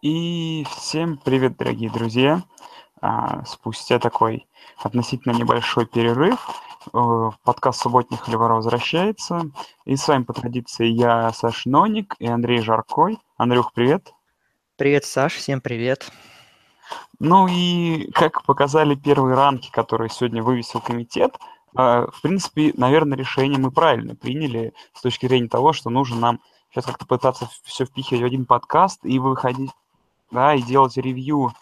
И всем привет, дорогие друзья! А, спустя такой относительно небольшой перерыв э, подкаст «Субботних хлева» возвращается. И с вами по традиции я, Саш Ноник и Андрей Жаркой. Андрюх, привет! Привет, Саш, всем привет! Ну и как показали первые рамки, которые сегодня вывесил комитет, э, в принципе, наверное, решение мы правильно приняли с точки зрения того, что нужно нам сейчас как-то пытаться все впихивать в один подкаст и выходить да, и делать ревью,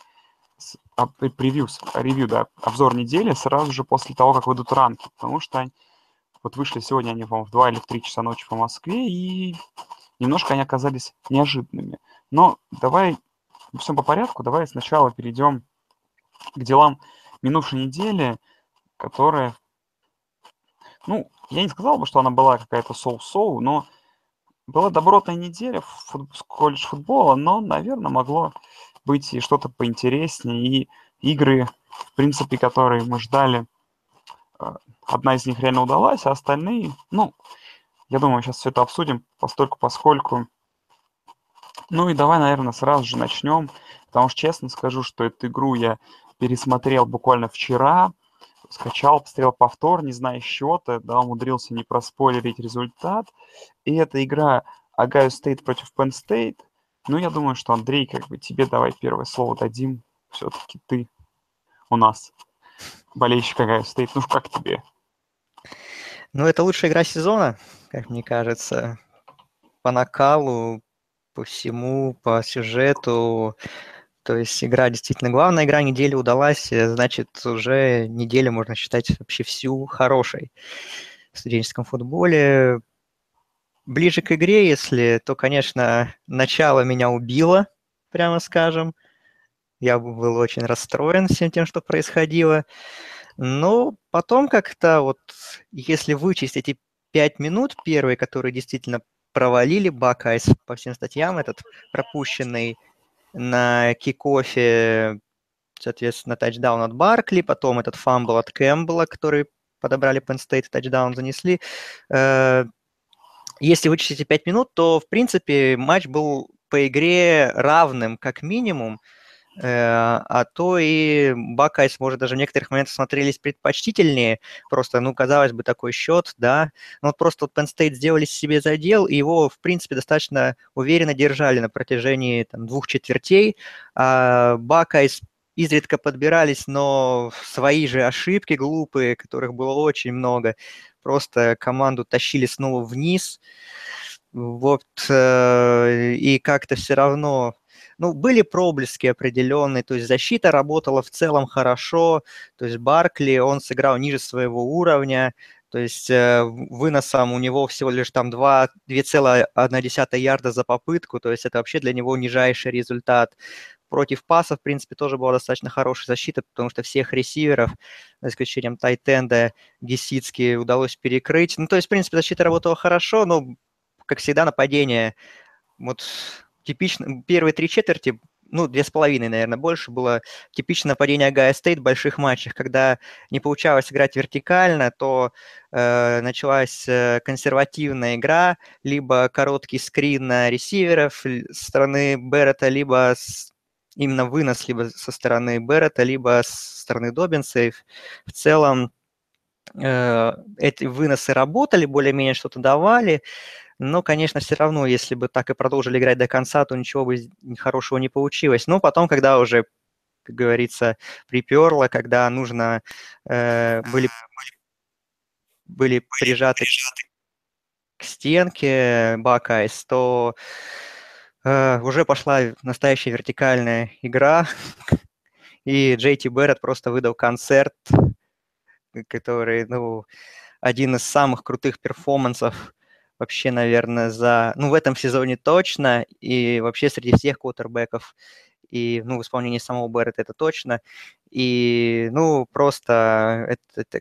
а, превью, ревью, да, обзор недели сразу же после того, как выйдут ранки, потому что они, вот вышли сегодня они, по-моему, в 2 или в 3 часа ночи по Москве, и немножко они оказались неожиданными. Но давай все по порядку, давай сначала перейдем к делам минувшей недели, которая, ну, я не сказал бы, что она была какая-то соу-соу, но была добротная неделя в фут... колледж футбола, но, наверное, могло быть и что-то поинтереснее. И игры, в принципе, которые мы ждали, э, одна из них реально удалась, а остальные, ну, я думаю, сейчас все это обсудим постольку, поскольку. Ну и давай, наверное, сразу же начнем, потому что честно скажу, что эту игру я пересмотрел буквально вчера, скачал, посмотрел повтор, не зная счета, да, умудрился не проспойлерить результат. И эта игра Ohio State против Penn State. Ну, я думаю, что, Андрей, как бы тебе давай первое слово дадим. Все-таки ты у нас болельщик Ohio State. Ну, как тебе? Ну, это лучшая игра сезона, как мне кажется. По накалу, по всему, по сюжету. То есть игра действительно главная игра недели удалась, э, значит, уже неделю можно считать вообще всю хорошей в студенческом футболе. Ближе к игре, если, то, конечно, начало меня убило, прямо скажем. Я был очень расстроен всем тем, что происходило. Но потом как-то вот, если вычесть эти пять минут первые, которые действительно провалили Buckeyes по всем статьям, этот пропущенный на кикофе, соответственно, тачдаун от Баркли, потом этот фамбл от Кэмпбелла, который подобрали Penn State, тачдаун занесли. Э, если вычесть эти 5 минут, то, в принципе, матч был по игре равным, как минимум, а то и Buckeyes, может, даже в некоторых моментах смотрелись предпочтительнее. Просто, ну, казалось бы, такой счет, да. Но вот просто вот Penn State сделали себе задел, и его, в принципе, достаточно уверенно держали на протяжении там, двух четвертей. А Buckeyes изредка подбирались, но свои же ошибки глупые, которых было очень много, просто команду тащили снова вниз. Вот, э, и как-то все равно ну, были проблески определенные, то есть защита работала в целом хорошо, то есть Баркли, он сыграл ниже своего уровня, то есть э, выносом у него всего лишь там 2,1 ярда за попытку, то есть это вообще для него нижайший результат против паса, в принципе, тоже была достаточно хорошая защита, потому что всех ресиверов, за исключением Тайтенда, Гесицки удалось перекрыть. Ну, то есть, в принципе, защита работала хорошо, но, как всегда, нападение, вот типично, первые три четверти, ну, две с половиной, наверное, больше было типичное нападение Агая Стейт в больших матчах, когда не получалось играть вертикально, то э, началась э, консервативная игра, либо короткий скрин на ресиверов со стороны Беррета, либо с именно вынос либо со стороны Беррета, либо со стороны Добинса. И в целом э, эти выносы работали, более-менее что-то давали, но, конечно, все равно, если бы так и продолжили играть до конца, то ничего бы хорошего не получилось. Но потом, когда уже, как говорится, приперло, когда нужно э, были, были прижаты к стенке Buckeyes, то э, уже пошла настоящая вертикальная игра, и Джей Ти Берретт просто выдал концерт, который, ну, один из самых крутых перформансов вообще, наверное, за, ну, в этом сезоне точно, и вообще среди всех квотербеков, и, ну, в исполнении самого Берретта это точно, и, ну, просто это, это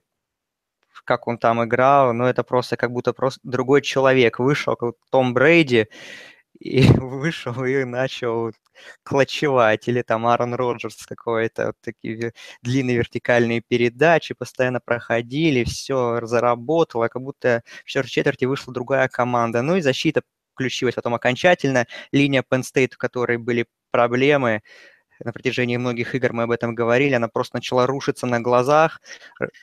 как он там играл, ну, это просто как будто просто другой человек вышел, как Том Брейди, и вышел и начал клочевать, или там Аарон Роджерс какой-то, вот такие длинные вертикальные передачи постоянно проходили, все заработало, как будто в четвертой четверти вышла другая команда. Ну и защита включилась потом окончательно. Линия Penn State, в которой были проблемы. На протяжении многих игр мы об этом говорили. Она просто начала рушиться на глазах.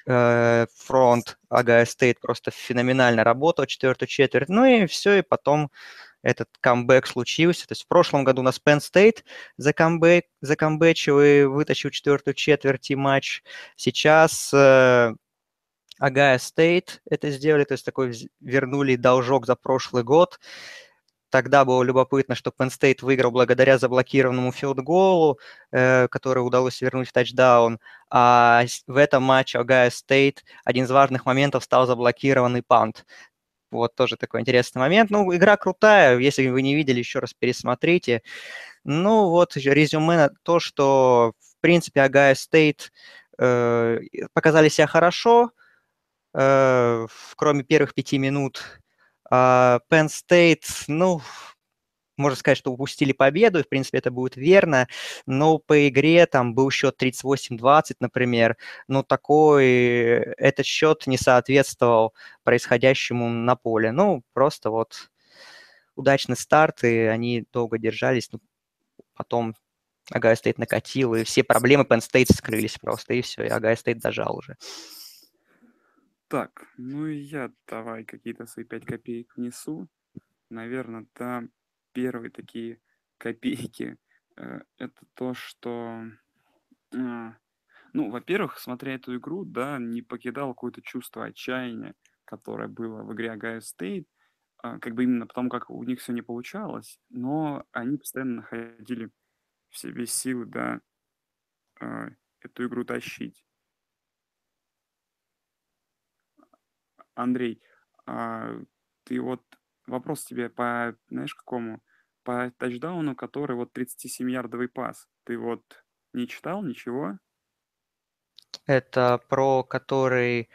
Э, фронт Агая Стейт просто феноменально работал четвертую четверть. Ну и все, и потом этот камбэк случился. То есть в прошлом году у нас Penn State за камбэк, за камбэчил и вытащил четвертую четверть и матч. Сейчас э, Ohio State это сделали, то есть такой вернули должок за прошлый год. Тогда было любопытно, что Penn State выиграл благодаря заблокированному филдголу, э, который удалось вернуть в тачдаун. А в этом матче Ohio State один из важных моментов стал заблокированный пант. Вот тоже такой интересный момент. Ну, игра крутая, если вы не видели, еще раз пересмотрите. Ну, вот резюме на то, что, в принципе, Ohio State э, показали себя хорошо, э, кроме первых пяти минут а, Penn State, ну, можно сказать, что упустили победу, и, в принципе, это будет верно, но по игре там был счет 38-20, например, но такой, этот счет не соответствовал происходящему на поле. Ну, просто вот удачный старт, и они долго держались, но потом Ohio State накатил, и все проблемы Penn State скрылись просто, и все, и Ohio State дожал уже. Так, ну и я давай какие-то свои пять копеек внесу. Наверное, да, первые такие копейки э, это то, что, э, ну, во-первых, смотря эту игру, да, не покидал какое-то чувство отчаяния, которое было в игре Ohio State, э, как бы именно потому, как у них все не получалось, но они постоянно находили в себе силы, да, э, эту игру тащить. Андрей, а, ты вот вопрос тебе по, знаешь, какому? По тачдауну, который вот 37-ярдовый пас. Ты вот не читал ничего? Это про который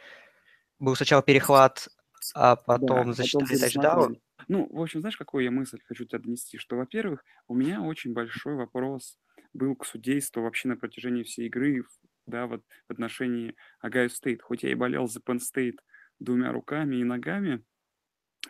был сначала перехват, а потом да, засчитали тачдаун? Ну, в общем, знаешь, какую я мысль хочу тебе донести? Что, во-первых, у меня очень большой вопрос был к судейству вообще на протяжении всей игры, да, вот в отношении Ohio State. Хоть я и болел за Penn State двумя руками и ногами.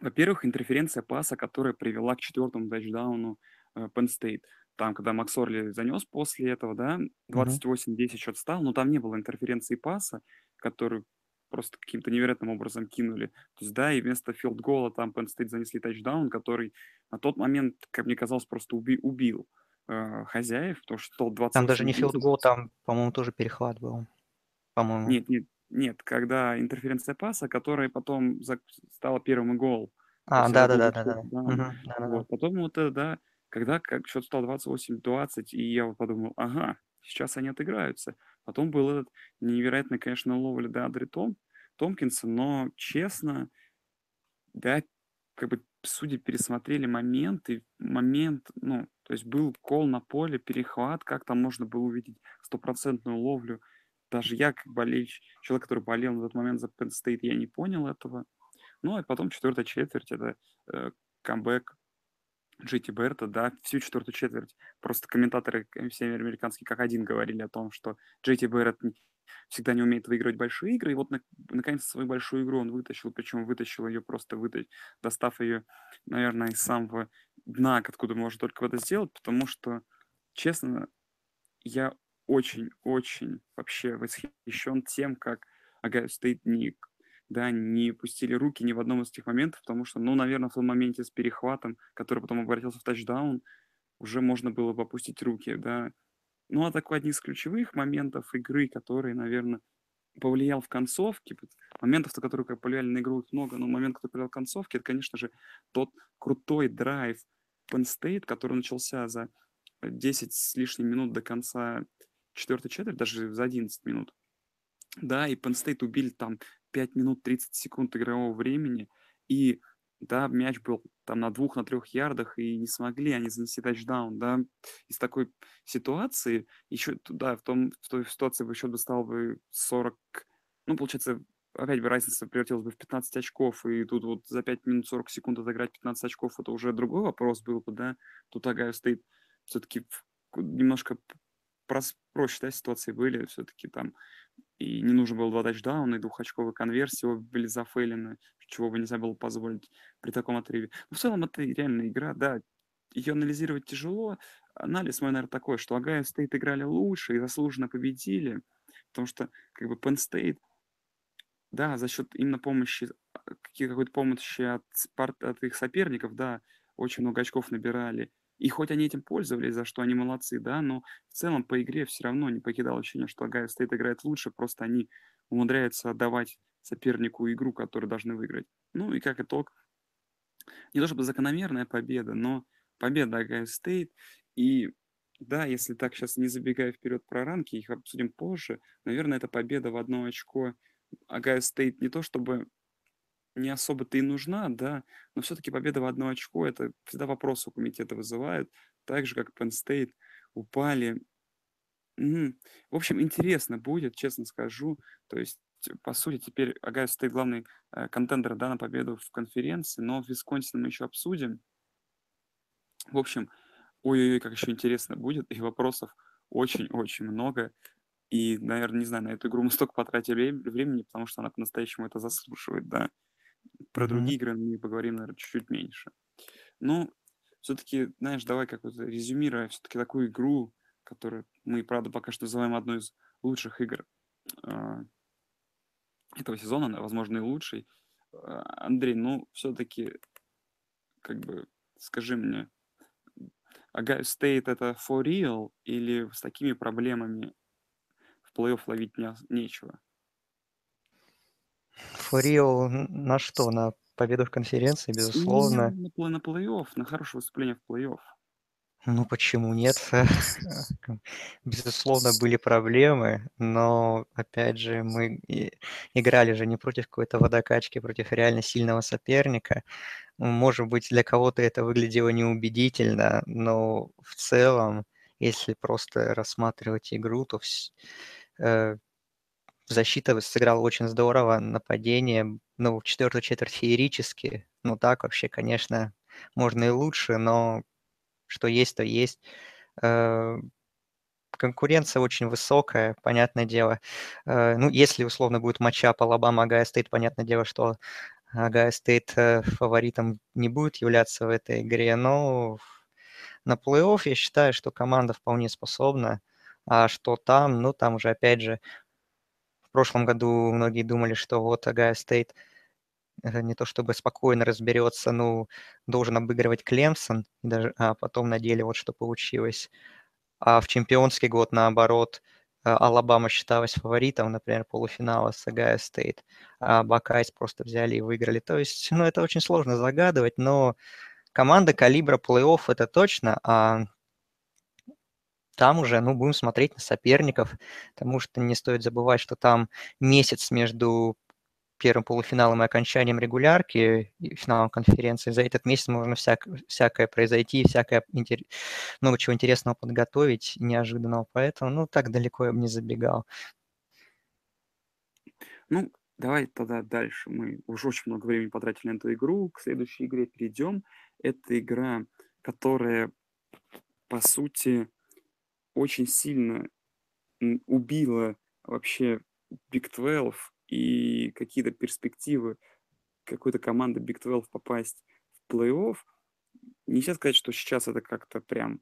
Во-первых, интерференция паса, которая привела к четвертому тачдауну э, Penn State. Там, когда Макс Орли занес после этого, да, 28-10 счет стал, но там не было интерференции паса, который просто каким-то невероятным образом кинули. То есть, да, и вместо филд-гола там Penn State занесли тачдаун, который на тот момент, как мне казалось, просто уби- убил э, хозяев, потому что 20 Там даже не филд-гол, там, по-моему, тоже перехват был. По-моему. Нет, нет, нет, когда интерференция паса, которая потом стала первым гол. А, да, да, да, да, да. да. Вот. Потом вот, э, да, когда как счет стал 28-20, и я вот подумал, ага, сейчас они отыграются. Потом был этот невероятный, конечно, ловля да, Адри Том, Томкинса, но честно, да, как бы судьи пересмотрели моменты, момент, ну, то есть был кол на поле, перехват, как там можно было увидеть стопроцентную ловлю даже я, как болельщик, человек, который болел на тот момент за Penn State, я не понял этого. Ну, а потом четвертая четверть, это э, камбэк Джейти Берта, да, всю четвертую четверть. Просто комментаторы все американские как один говорили о том, что Джейти Берт всегда не умеет выигрывать большие игры, и вот на, наконец свою большую игру он вытащил, причем вытащил ее просто, вытащил, достав ее, наверное, из самого дна, откуда можно только это сделать, потому что, честно, я очень-очень вообще восхищен тем, как Ohio State не, да, не опустили руки ни в одном из этих моментов, потому что, ну, наверное, в том моменте с перехватом, который потом обратился в тачдаун, уже можно было бы опустить руки, да. Ну, а такой один из ключевых моментов игры, который, наверное, повлиял в концовке, моментов, которые как повлияли на игру много, но момент, который повлиял в концовке, это, конечно же, тот крутой драйв Penn State, который начался за 10 с лишним минут до конца четвертой четверть, даже за 11 минут. Да, и Penn State убили там 5 минут 30 секунд игрового времени, и да, мяч был там на двух, на трех ярдах, и не смогли они занести тачдаун, да. Из такой ситуации, еще, да, в, том, в той ситуации бы счет бы стал бы 40, ну, получается, опять бы разница превратилась бы в 15 очков, и тут вот за 5 минут 40 секунд отыграть 15 очков, это уже другой вопрос был бы, да. Тут Огайо стоит все-таки немножко проще да, ситуации были все-таки там. И не нужно было два тачдауна и двухочковой конверсии, оба были зафейлены, чего бы нельзя было позволить при таком отрыве. Но в целом это реальная игра, да, ее анализировать тяжело. анализ мой, наверное, такой, что Огайо State играли лучше и заслуженно победили, потому что как бы Penn State, да, за счет именно помощи, какой-то помощи от, от их соперников, да, очень много очков набирали. И хоть они этим пользовались, за что они молодцы, да, но в целом по игре все равно не покидало ощущение, что Огайо State играет лучше, просто они умудряются отдавать сопернику игру, которую должны выиграть. Ну и как итог, не то чтобы закономерная победа, но победа Огайо State. И да, если так сейчас не забегая вперед про ранки, их обсудим позже, наверное, это победа в одно очко Огайо State не то чтобы не особо-то и нужна, да, но все-таки победа в одно очко, это всегда вопрос у комитета вызывает, так же, как Penn State упали. Мгм. В общем, интересно будет, честно скажу. То есть, по сути, теперь Огайо State главный э, contender, да, на победу в конференции, но в Висконсине мы еще обсудим. В общем, ой-ой-ой, как еще интересно будет, и вопросов очень-очень много. И, наверное, не знаю, на эту игру мы столько потратили времени, потому что она по-настоящему это заслуживает, да. Про другие игры мы поговорим, наверное, чуть-чуть меньше. Но все-таки, знаешь, давай как вот резюмируя все-таки такую игру, которую мы, правда, пока что называем одной из лучших игр а, этого сезона, возможно, и лучшей. А, Андрей, ну, все-таки, как бы, скажи мне, Огайо State это for real или с такими проблемами в плей-офф ловить не, нечего? For real на что? На победу в конференции, безусловно. На, на, плей-офф, на хорошее выступление в плей-офф. Ну, почему нет? Безусловно, были проблемы, но, опять же, мы играли же не против какой-то водокачки, против реально сильного соперника. Может быть, для кого-то это выглядело неубедительно, но в целом, если просто рассматривать игру, то э, защита сыграла очень здорово, нападение, ну, в четвертую четверть феерически. Ну, так вообще, конечно, можно и лучше, но что есть, то есть. Э, конкуренция очень высокая, понятное дело. Э, ну, если условно будет matchup Алабама Огайо State, понятное дело, что Огайо State э, фаворитом не будет являться в этой игре, но на плей-офф я считаю, что команда вполне способна. А что там, ну, там уже, опять же, прошлом году многие думали, что вот Огайо State – не то чтобы спокойно разберется, ну, должен обыгрывать Клемсон, даже, а потом на деле вот что получилось. А в чемпионский год, наоборот, э, Алабама считалась фаворитом, например, полуфинала с Огайо State, а Buckeyes просто взяли и выиграли. То есть, ну, это очень сложно загадывать, но команда калибра плей-офф это точно, а там уже, ну, будем смотреть на соперников, потому что не стоит забывать, что там месяц между первым полуфиналом и окончанием регулярки и финалом конференции. За этот месяц можно всяк, всякое произойти, всякое интер... много чего интересного подготовить, неожиданного. Поэтому, ну, так далеко я бы не забегал. Ну, давай тогда дальше. Мы уже очень много времени потратили на эту игру. К следующей игре перейдем. Это игра, которая, по сути, очень сильно убила вообще Big 12 и какие-то перспективы какой-то команды Big 12 попасть в плей-офф, нельзя сказать, что сейчас это как-то прям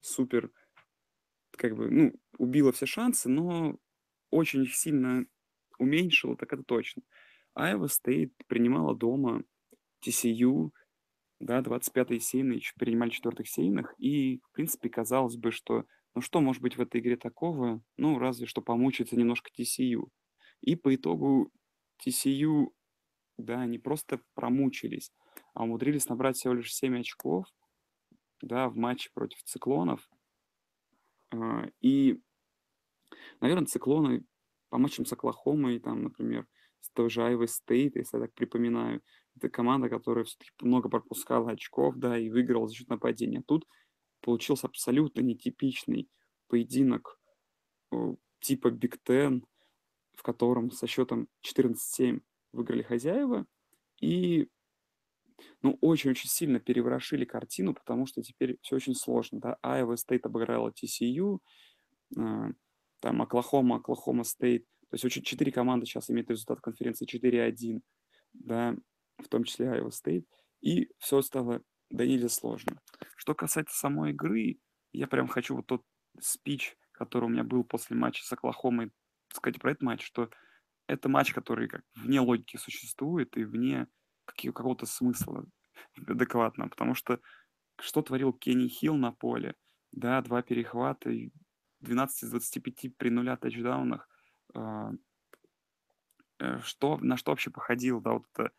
супер, как бы, ну, убило все шансы, но очень сильно уменьшило, так это точно. Айва Стейт принимала дома TCU, да, 25-й сейные, принимали четвертых сейных, и, в принципе, казалось бы, что, ну, что может быть в этой игре такого? Ну, разве что помучиться немножко TCU. И по итогу TCU, да, они просто промучились, а умудрились набрать всего лишь 7 очков, да, в матче против циклонов. А, и, наверное, циклоны по матчам с Оклахомой, там, например, с той же Айовой State, если я так припоминаю, это команда, которая все-таки много пропускала очков, да, и выиграла за счет нападения. Тут получился абсолютно нетипичный поединок типа Big Ten, в котором со счетом 14-7 выиграли хозяева. И ну, очень-очень сильно переворошили картину, потому что теперь все очень сложно. Да? Айова State обыграла TCU, э, там Оклахома, Оклахома State. То есть очень четыре команды сейчас имеют результат конференции 4-1, да, в том числе Айова State. И все стало донельзя сложно. Что касается самой игры, Я прям хочу вот тот спич, который у меня был после матча с Оклахомой, сказать про этот матч, что это матч, который как вне логики существует и вне какого-то смысла адекватно, потому что что творил Кенни Хилл на поле, да, два перехвата, 12 из 25 при нуля тачдаунах, а, э, что, на что вообще походил, да, вот это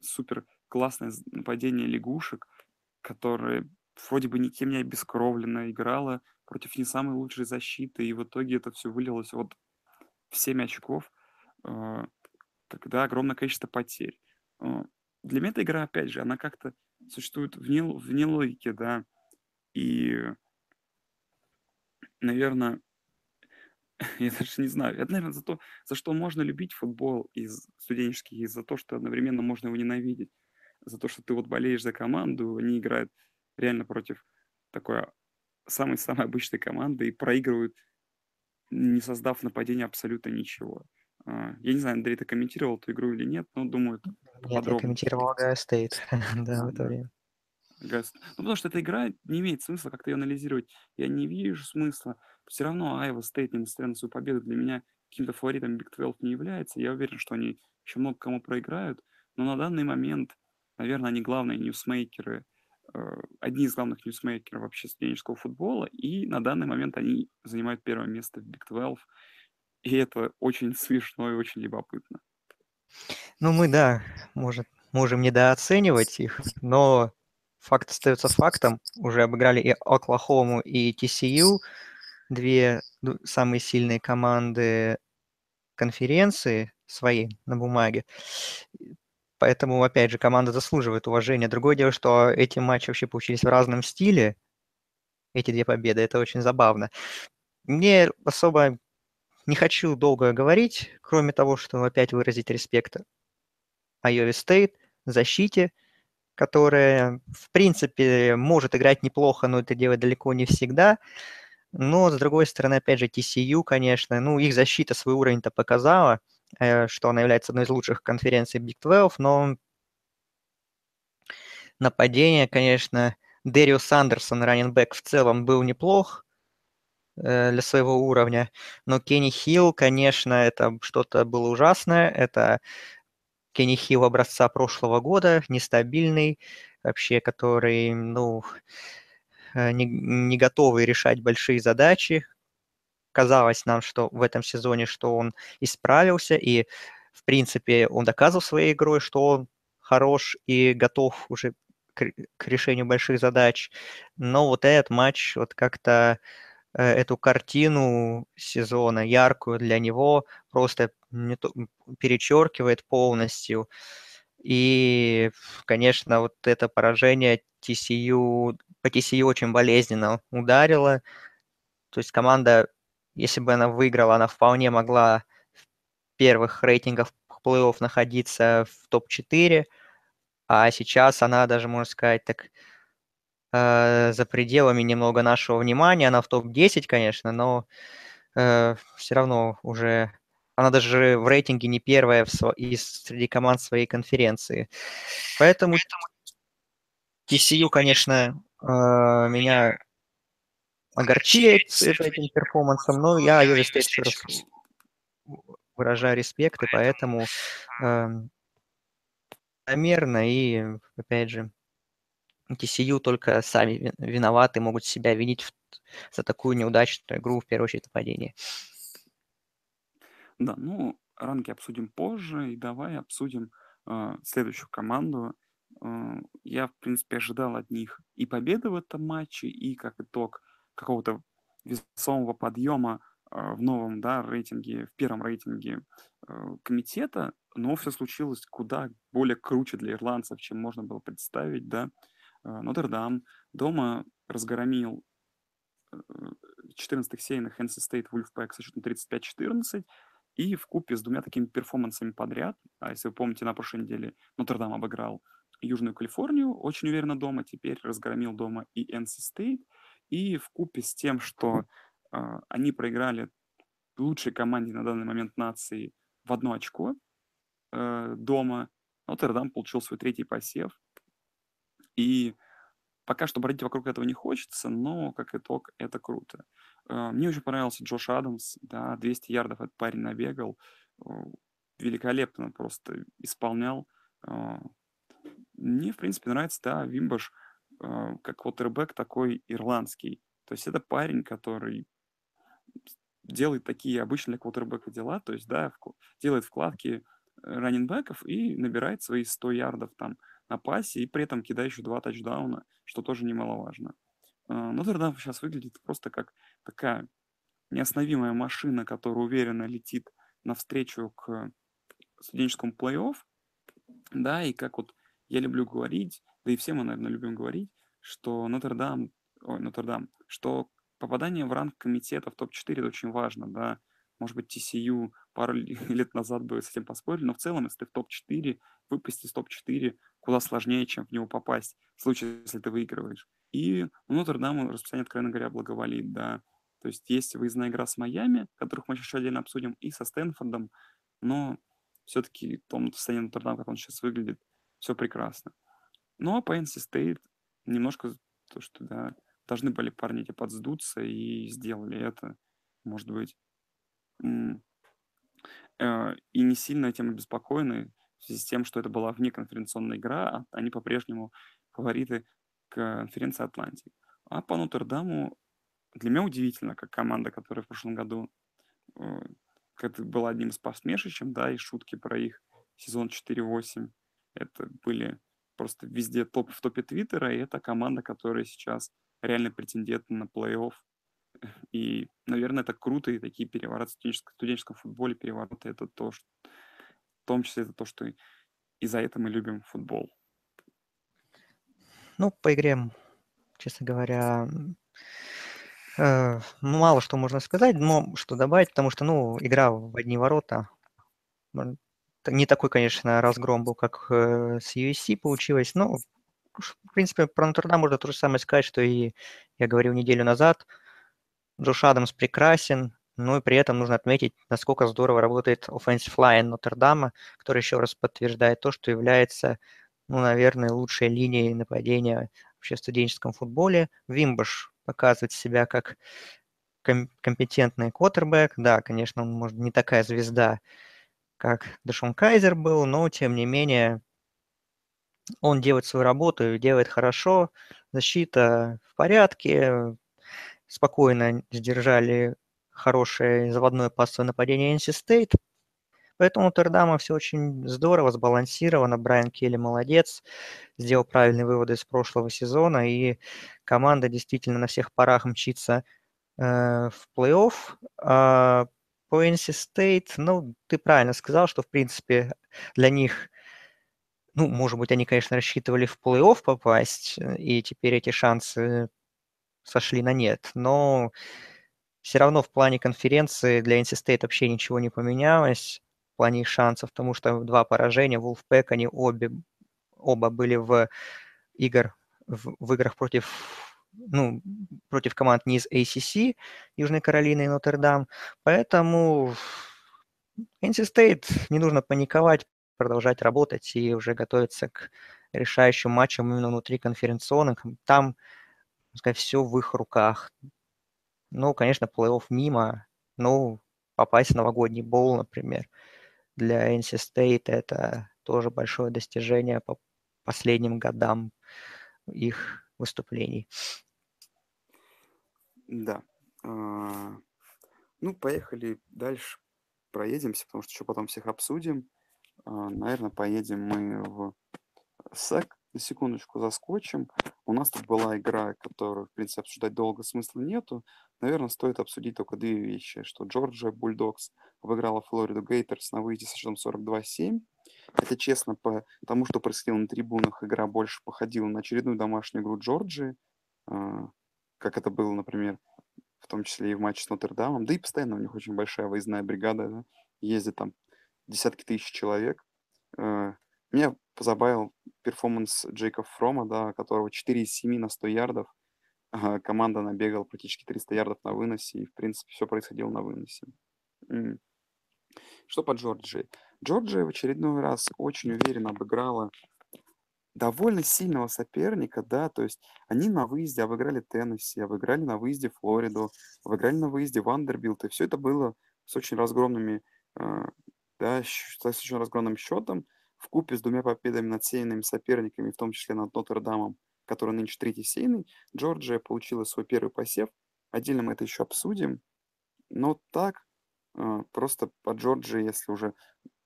супер классное нападение лягушек, которые вроде бы никем не обескровлено играла против не самой лучшей защиты, и в итоге это все вылилось вот в 7 очков, а, когда огромное количество потерь. А, для меня эта игра, опять же, она как-то существует вне, вне логики, да, и, наверное, я даже не знаю, это, наверное, за то, за что можно любить футбол из студенческий, и за то, что одновременно можно его ненавидеть, за то, что ты вот болеешь за команду, они играют реально против такой самой-самой обычной команды и проигрывают, не создав нападение абсолютно ничего. А, я не знаю, Андрей, ты комментировал эту игру или нет, но думаю, это Нет, я комментировал Агайо Стейт, да, в это время. Ну, потому что эта игра не имеет смысла как-то ее анализировать. Я не вижу смысла. Все равно Айова State, несмотря на свою победу, для меня каким-то фаворитом Big 12 не является. Я уверен, что они еще много кому проиграют. Но на данный момент, наверное, они главные ньюсмейкеры, э, одни из главных ньюсмейкеров вообще студенческого футбола. И на данный момент они занимают первое место в Big 12. И это очень смешно и очень любопытно. Ну, мы, да, может, можем недооценивать их, но факт остается фактом. Уже обыграли и Оклахому, и TCU, две самые сильные команды конференции свои на бумаге. Поэтому, опять же, команда заслуживает уважения. Другое дело, что эти матчи вообще получились в разном стиле, эти две победы. Это очень забавно. Мне особо не хочу долго говорить, кроме того, что опять выразить респект Айове Стейт, защите, которая, в принципе, может играть неплохо, но это делать далеко не всегда. Но, с другой стороны, опять же, TCU, конечно, ну, их защита свой уровень-то показала, что она является одной из лучших конференций Big 12, но нападение, конечно, Дэриус Сандерсон, раненбэк, в целом был неплох э, для своего уровня, но Кенни Хилл, конечно, это что-то было ужасное, это Кенни Хилл образца прошлого года, нестабильный, вообще, который, ну, э, не, не готовый решать большие задачи. Казалось нам, что в этом сезоне, что он исправился, и, в принципе, он доказывал своей игрой, что он хорош и готов уже к, к решению больших задач. Но вот этот матч, вот как-то э, эту картину сезона яркую для него просто перечеркивает полностью. И, конечно, вот это поражение TCU, по TCU очень болезненно ударило. То есть команда, если бы она выиграла, она вполне могла в первых рейтингах плей-офф находиться в топ-4, а сейчас она даже, можно сказать, так э, за пределами немного нашего внимания. Она в топ-10, конечно, но э, все равно уже она даже в рейтинге не первая в, из, среди команд своей конференции. Поэтому TCU, конечно, э, меня огорчили этим перформансом, но я Стейт еще раз выражаю респект, и поэтому э, намеренно и, опять же, TCU только сами виноваты, могут себя винить в, за такую неудачную игру, в первую очередь, нападение. Да, ну, ранги обсудим позже, и давай обсудим э, следующую команду. Э, я, в принципе, ожидал от них и победы в этом матче, и как итог какого-то весомого подъема э, в новом да, рейтинге, в первом рейтинге э, комитета, но все случилось куда более круче для ирландцев, чем можно было представить, да. Нотр-Дам дома разгромил 14-х сейных NC State Wolfpack со счетом 35-14, и в купе с двумя такими перформансами подряд, а если вы помните, на прошлой неделе Нотр-Дам обыграл Южную Калифорнию, очень уверенно дома, теперь разгромил дома и NC State, и в купе с тем, что э, они проиграли лучшей команде на данный момент нации в одно очко э, дома, Нотр-Дам получил свой третий посев, и пока что бродить вокруг этого не хочется, но как итог это круто. Э, мне очень понравился Джош Адамс, да, 200 ярдов этот парень набегал, э, великолепно просто исполнял. Э, мне, в принципе, нравится, да, Вимбаш как квотербек такой ирландский. То есть это парень, который делает такие обычные для квотербека дела, то есть, да, делает вкладки раненбеков и набирает свои 100 ярдов там на пасе, и при этом кидает еще два тачдауна, что тоже немаловажно. Нотр-Дам сейчас выглядит просто как такая неостановимая машина, которая уверенно летит навстречу к студенческому плей-офф, да, и как вот я люблю говорить, да и все мы, наверное, любим говорить, что Нотр-Дам, ой, Нотр-Дам, что попадание в ранг комитета в топ-4 это очень важно, да, может быть, TCU пару лет назад бы с этим поспорили, но в целом, если ты в топ-4, выпасть из топ-4 куда сложнее, чем в него попасть, в случае, если ты выигрываешь. И у Нотр-Дама расписание, откровенно говоря, благоволит, да. То есть есть выездная игра с Майами, которых мы еще отдельно обсудим, и со Стэнфордом, но все-таки том состоянии Нотр-Дам, как он сейчас выглядит, все прекрасно. Ну, по NC State немножко то, что, да, должны были парни эти подсдуться и сделали это, может быть. Э, и не сильно этим обеспокоены в связи с тем, что это была внеконференционная игра, а они по-прежнему фавориты конференции Атлантик. А по Нотр-Даму для меня удивительно, как команда, которая в прошлом году э, как была одним из посмешищем, да, и шутки про их сезон 4-8, это были просто везде топ в топе Твиттера, и это команда, которая сейчас реально претендент на плей-офф. И, наверное, это круто, и такие перевороты в студенческом, студенческом футболе, перевороты, это то, что, в том числе это то, что и за это мы любим футбол. Ну, по игре, честно говоря, э, мало что можно сказать, но что добавить, потому что, ну, игра в одни ворота, не такой, конечно, разгром был, как э, с USC получилось, но, в принципе, про Нотр-Дам можно то же самое сказать, что и я говорил неделю назад. Джош Адамс прекрасен, но и при этом нужно отметить, насколько здорово работает offensive line Нотр-Дама, который еще раз подтверждает то, что является, ну, наверное, лучшей линией нападения вообще в студенческом футболе. Вимбаш показывает себя как ком- компетентный квотербек. Да, конечно, он, может, не такая звезда, как Дэшон Кайзер был, но, тем не менее, он делает свою работу, делает хорошо, защита в порядке, спокойно сдержали хорошее заводное пассовое нападение NC State. Поэтому у Тердама все очень здорово, сбалансировано. Брайан Келли молодец, сделал правильные выводы из прошлого сезона, и команда действительно на всех парах мчится э, в плей-офф. А по NC State, ну, ты правильно сказал, что, в принципе, для них ну, может быть, они, конечно, рассчитывали в плей-офф попасть, э, и теперь эти шансы сошли на нет. Но все равно в плане конференции для NC State вообще ничего не поменялось в плане их шансов, потому что два поражения, Wolfpack, они обе, оба были в, игр, в, в играх против ну, против команд не из ACC, Южной Каролины и Нотр-Дам. Поэтому NC State не нужно паниковать, продолжать работать и уже готовиться к решающим матчам именно внутри конференционных. Там, сказать, все в их руках. Ну, конечно, плей-офф мимо. Ну, попасть в новогодний боул, например, для NC State это тоже большое достижение по последним годам их выступлений. Да. А, ну, поехали дальше, проедемся, потому что еще потом всех обсудим. А, наверное, поедем мы в СЭК. На секундочку заскочим. У нас тут была игра, которую, в принципе, обсуждать долго смысла нету. Наверное, стоит обсудить только две вещи, что Джорджия Бульдогс выиграла Флориду Гейтерс на выезде со счетом 42-7. Это честно, по тому, что происходило на трибунах, игра больше походила на очередную домашнюю игру Джорджии, а, как это было, например, в том числе и в матче с Нотр-Дамом. Да и постоянно у них очень большая выездная бригада, да, ездит там десятки тысяч человек. Э, меня позабавил перформанс Джейка Фрома, да, которого 4 из 7 на 100 ярдов. Команда набегала практически 300 ярдов на выносе, и, в принципе, все происходило на выносе. Что по Джорджии? Джорджия в очередной раз очень уверенно обыграла довольно сильного соперника, да, то есть они на выезде обыграли Теннесси, обыграли на выезде Флориду, обыграли на выезде Вандербилт, и все это было с очень разгромными, э, да, с очень разгромным счетом, вкупе с двумя победами над сеяными соперниками, в том числе над Нотр-Дамом, который нынче третий сеяный, Джорджия получила свой первый посев. Отдельно мы это еще обсудим. Но так, просто по Джорджии, если уже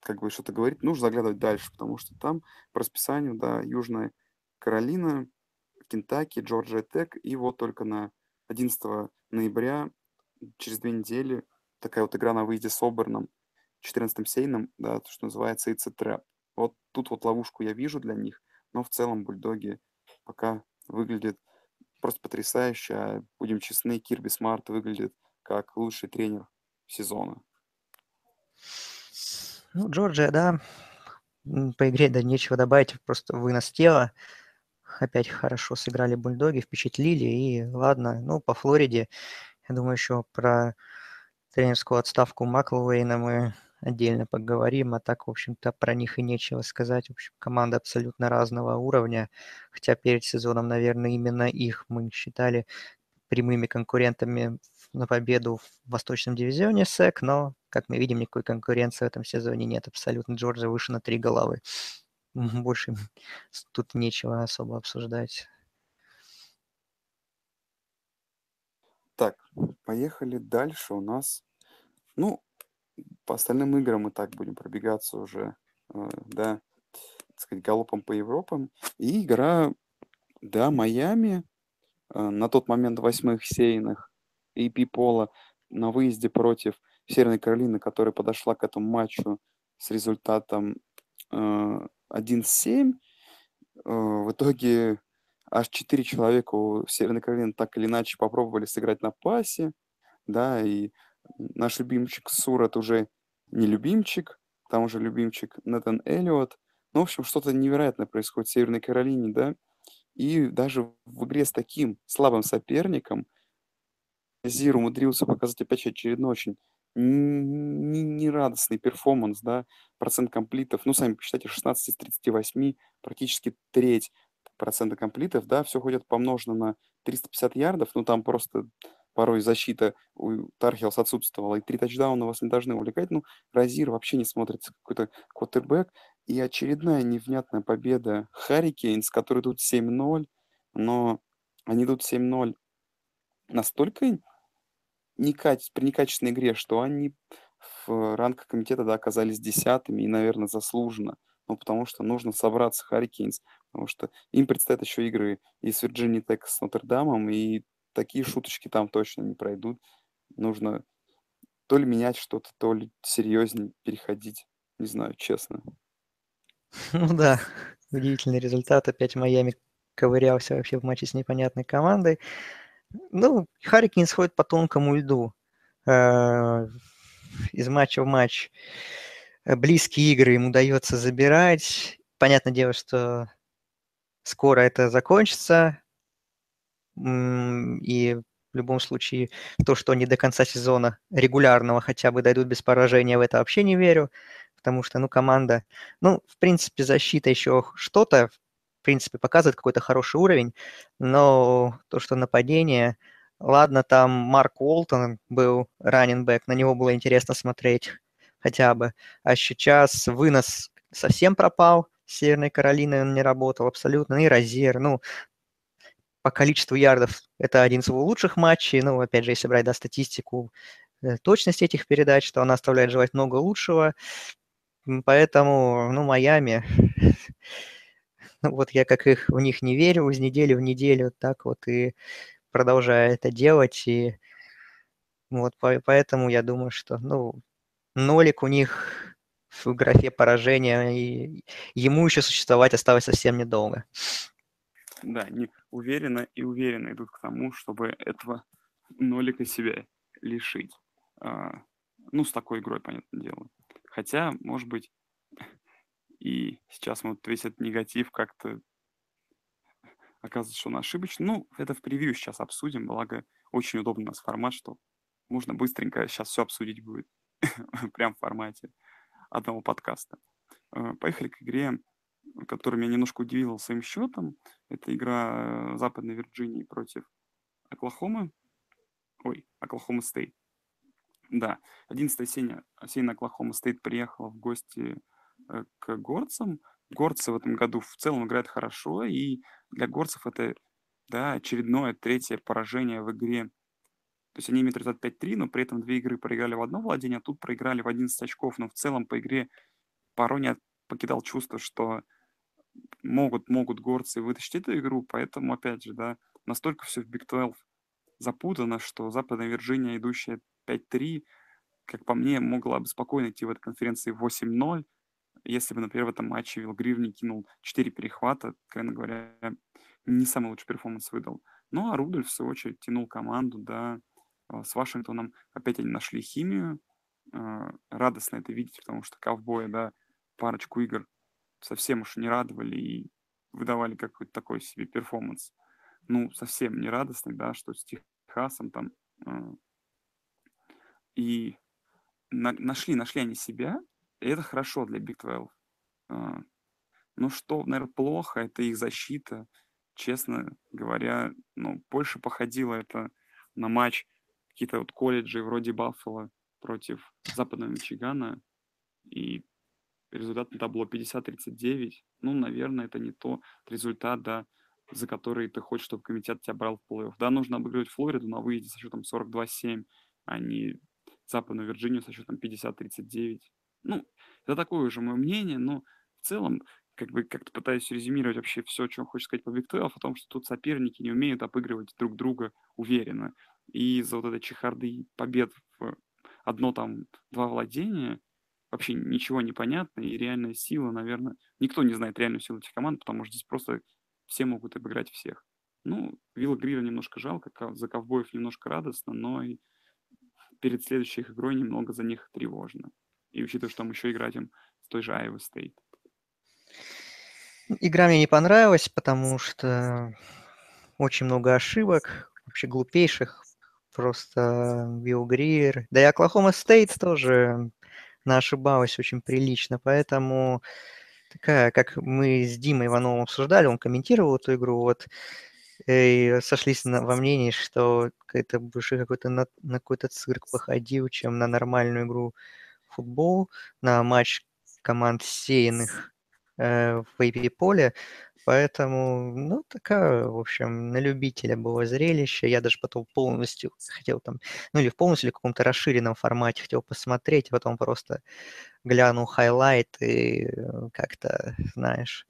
как бы что-то говорить, нужно заглядывать дальше, потому что там по расписанию, да, Южная Каролина, Кентаки, Джорджия Тек, и вот только на 11 ноября, через две недели, такая вот игра на выезде с Оберном, 14-м сейном, да, то, что называется It's a Trap. Вот тут вот ловушку я вижу для них, но в целом бульдоги пока выглядят просто потрясающе, а будем честны, Кирби Смарт выглядит как лучший тренер сезона. Ну, Джорджия, да, по игре, да, нечего добавить, просто вынос тела. Опять хорошо сыграли бульдоги, впечатлили, и ладно. Ну, по Флориде, я думаю, еще про тренерскую отставку Маклвейна мы отдельно поговорим, а так, в общем-то, про них и нечего сказать. В общем, команда абсолютно разного уровня, хотя перед сезоном, наверное, именно их мы считали прямыми конкурентами на победу в Восточном дивизионе СЭК, но, как мы видим, никакой конкуренции в этом сезоне нет абсолютно. Джорджия выше на три головы. Больше тут нечего особо обсуждать. Так, поехали дальше. У нас, ну, по остальным играм мы так будем пробегаться уже, э, да, так сказать, галопом по Европам. И игра, да, Майами, э, на тот момент восьмых сейных, и Пола на выезде против Северной Каролины, которая подошла к этому матчу с результатом э, 1-7. Э, в итоге аж четыре человека у Северной Каролины так или иначе попробовали сыграть на пасе, да, и наш любимчик Сурат уже не любимчик, там уже любимчик Натан Эллиот. Ну, в общем, что-то невероятное происходит в Северной Каролине, да, и даже в игре с таким слабым соперником – Зир умудрился показать опять очередной очень нерадостный перформанс, да, процент комплитов, ну, сами посчитайте, 16 из 38, практически треть процента комплитов, да, все ходит помножено на 350 ярдов, ну, там просто порой защита у Тархилс отсутствовала, и три тачдауна вас не должны увлекать, ну, Розир вообще не смотрится какой-то квотербек, и очередная невнятная победа Харрикейнс, которые идут 7-0, но они идут 7-0 настолько некаче при некачественной игре, что они в рамках комитета, да, оказались десятыми и, наверное, заслуженно. Ну, потому что нужно собраться Харрикейнс, потому что им предстоят еще игры и с Вирджинией Тек, с Нотр-Дамом, и такие шуточки там точно не пройдут. Нужно то ли менять что-то, то ли серьезнее переходить. Не знаю, честно. Ну да, удивительный результат. Опять Майами ковырялся вообще в матче с непонятной командой. Ну, Харрикин сходит по тонкому льду. Э, из матча в матч э, близкие игры ему удается забирать. Понятное дело, что скоро это закончится. И в любом случае, то, что они до конца сезона регулярного хотя бы дойдут без поражения, в это вообще не верю. Потому что, ну, команда... Ну, в принципе, защита еще что-то в принципе, показывает какой-то хороший уровень, но то, что нападение, ладно, там Марк Уолтон был раненбэк, на него было интересно смотреть хотя бы, а сейчас вынос совсем пропал, Северной Каролины он не работал абсолютно, и Розер, ну, по количеству ярдов это один из его лучших матчей, ну, опять же, если брать, да, статистику э, точности этих передач, то она оставляет желать много лучшего, поэтому, ну, Майами вот я как их в них не верю, из недели в неделю, так вот и продолжаю это делать. И вот поэтому я думаю, что ну, нолик у них в графе поражения, и ему еще существовать осталось совсем недолго. Да, они уверенно и уверенно идут к тому, чтобы этого нолика себя лишить. А, ну, с такой игрой, понятное дело. Хотя, может быть, и сейчас вот весь этот негатив как-то оказывается, что он ошибочный. Ну, это в превью сейчас обсудим, благо очень удобный у нас формат, что можно быстренько сейчас все обсудить будет прям в формате одного подкаста. Э, поехали к игре который меня немножко удивил своим счетом. Это игра э, Западной Вирджинии против Оклахомы. Ой, Оклахома State. Да, 11 сеяная, сеяная Оклахома State приехала в гости к горцам. Горцы в этом году в целом играют хорошо, и для горцев это да, очередное третье поражение в игре. То есть они имеют результат 5-3, но при этом две игры проиграли в одно владение, а тут проиграли в 11 очков. Но в целом по игре порой не покидал чувство, что могут, могут горцы вытащить эту игру, поэтому, опять же, да, настолько все в Big 12 запутано, что Западная Вирджиния, идущая 5-3, как по мне, могла бы спокойно идти в этой конференции 8-0, если бы, например, в этом матче Вилл Грир не кинул 4 перехвата, откровенно говоря, не самый лучший перформанс выдал. Ну, а Рудольф, в свою очередь, тянул команду, да, а, с Вашингтоном опять они нашли химию. А, радостно это видеть, потому что ковбои, да, парочку игр совсем уж не радовали и выдавали какой-то такой себе перформанс. Ну, совсем не радостный, да, что с Техасом там. А, и на, нашли, нашли они себя, и это хорошо для Big 12. А, но что, наверное, плохо, это их защита. Честно говоря, ну, больше походило это на матч какие-то вот колледжи вроде Баффало против Западного Мичигана. И результат на табло 50-39. Ну, наверное, это не тот результат, да, за который ты хочешь, чтобы комитет тебя брал в плей-офф. Да, нужно обыгрывать Флориду на выезде со счетом 42-7, а не Западную Вирджинию со счетом 50-39. Ну, это такое уже мое мнение, но в целом, как бы как-то пытаюсь резюмировать вообще все, о чем хочешь сказать по Big 12, о том, что тут соперники не умеют обыгрывать друг друга уверенно. И из-за вот этой чехарды побед в одно там, два владения, вообще ничего не понятно, и реальная сила, наверное, никто не знает реальную силу этих команд, потому что здесь просто все могут обыграть всех. Ну, Вилла Грира немножко жалко, за ковбоев немножко радостно, но и перед следующей игрой немного за них тревожно. И учитывая, что там еще играть им с той же Iowa State. Игра мне не понравилась, потому что очень много ошибок, вообще глупейших. Просто Вилл Грир. Да и Oklahoma State тоже ошибалась очень прилично, поэтому такая, как мы с Димой Ивановым обсуждали, он комментировал эту игру, вот, и сошлись на, во мнении, что это больше какой-то на, на какой-то цирк походил, чем на нормальную игру футбол, на матч команд сеянных э, в AP-поле. Поэтому, ну, такая, в общем, на любителя было зрелище. Я даже потом полностью хотел там, ну, или в полностью, или в каком-то расширенном формате хотел посмотреть, потом просто глянул хайлайт и э, как-то, знаешь,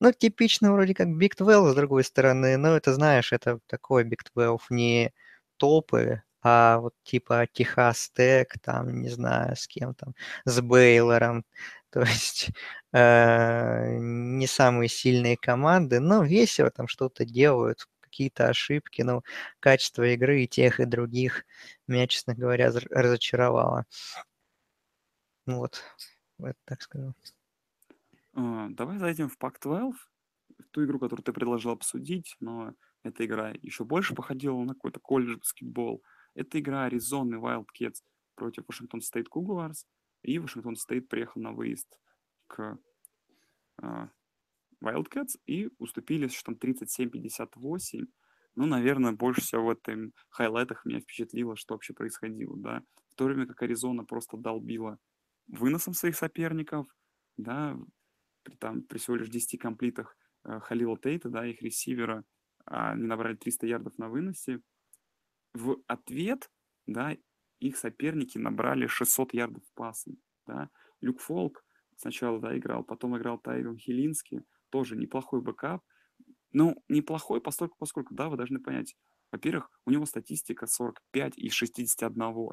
ну, типично вроде как Big 12, с другой стороны, но это, знаешь, это такой Big 12, не топы, а вот типа Texas Tech, там, не знаю, с кем там, с Бейлором, то есть э, не самые сильные команды, но весело там что-то делают, какие-то ошибки, но качество игры и тех, и других меня, честно говоря, разочаровало. Ну вот, вот так скажу. А, давай зайдем в Pac-12, ту игру, которую ты предложил обсудить, но эта игра еще больше походила на какой-то колледж баскетбол. Это игра Аризоны Wildcats против Washington State Cougars. И Washington State приехал на выезд к uh, Wildcats и уступили с счетом 37-58. Ну, наверное, больше всего в этом хайлайтах меня впечатлило, что вообще происходило, да. В то время как Аризона просто долбила выносом своих соперников, да, при, там, при всего лишь 10 комплитах э, Халила Тейта, да, их ресивера, а они набрали 300 ярдов на выносе. В ответ, да, их соперники набрали 600 ярдов пасом. Да. Люк Фолк сначала да, играл, потом играл Тайрон Хилинский, тоже неплохой бэкап. Ну, неплохой, поскольку, поскольку, да, вы должны понять, во-первых, у него статистика 45 из 61.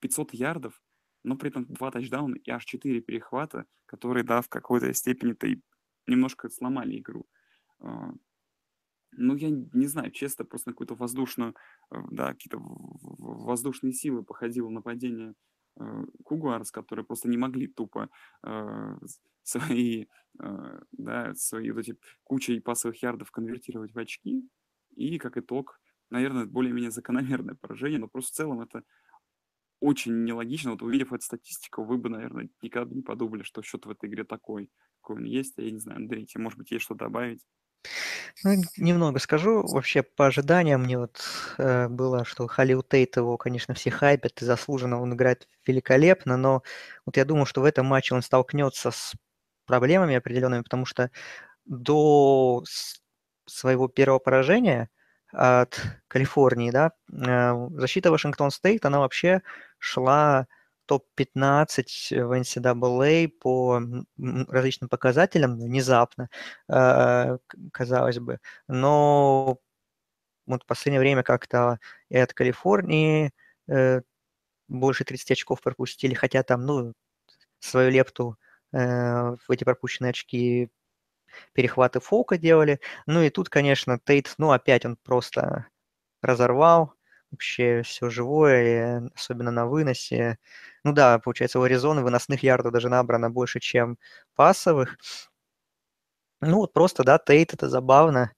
500 ярдов, но при этом два тачдауна и аж 4 перехвата, которые, да, в какой-то степени-то и немножко сломали игру. Ну, я не знаю, честно, просто на какую-то воздушную, э, да, какие-то воздушные силы походило нападение э, Cougars, которые просто не могли тупо э, свои, э, да, свои вот эти кучей пасовых ярдов конвертировать в очки. И как итог, наверное, более-менее закономерное поражение, но просто в целом это очень нелогично. Вот увидев эту статистику, вы бы, наверное, никогда не подумали, что счет в этой игре такой, какой он есть. А я не знаю, Андрей, тебе, может быть, есть что добавить? Ну, немного скажу. Вообще, по ожиданиям мне вот э, было, что Халил Тейт его, конечно, все хайпят, и заслуженно он играет великолепно, но вот я думаю, что в этом матче он столкнется с проблемами определенными, потому что до своего первого поражения от Калифорнии, да, э, защита Вашингтон Стейт, она вообще шла топ-15 в NCAA по различным показателям внезапно, э, казалось бы. Но вот в последнее время как-то и от Калифорнии э, больше 30 очков пропустили, хотя там, ну, свою лепту в эти пропущенные очки перехваты Фолка делали. Ну и тут, конечно, Тейт, ну опять он просто разорвал вообще все живое, особенно на выносе. Ну да, получается, у Аризоны выносных ярдов даже набрано больше, чем пасовых. Ну вот просто, да, Тейт это забавно,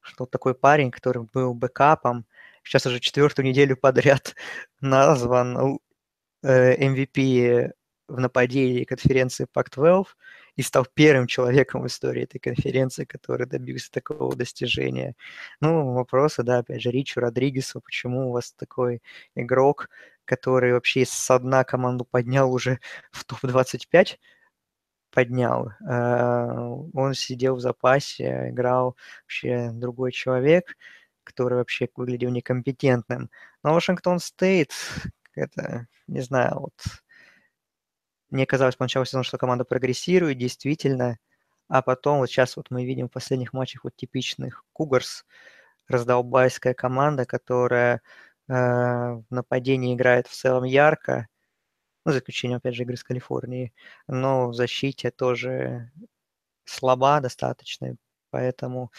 что такой парень, который был бэкапом, сейчас уже четвертую неделю подряд назван MVP э, в нападении конференции Pac-12 и стал первым человеком в истории этой конференции, который добился такого достижения. Ну, вопросы, да, опять же, Ричу Родригесу, почему у вас такой игрок, который вообще с дна команду поднял уже в топ-25, поднял. А, он сидел в запасе, играл вообще другой человек, который вообще выглядел некомпетентным. Но Вашингтон Стейт, это, не знаю, вот мне казалось поначалу сезона, что команда прогрессирует, действительно, а потом вот сейчас вот мы видим в последних матчах вот типичных Кугарс, раздолбайская команда, которая э, в нападении играет в целом ярко, ну, за исключением, опять же, игры с Калифорнией, но в защите тоже слаба достаточно, поэтому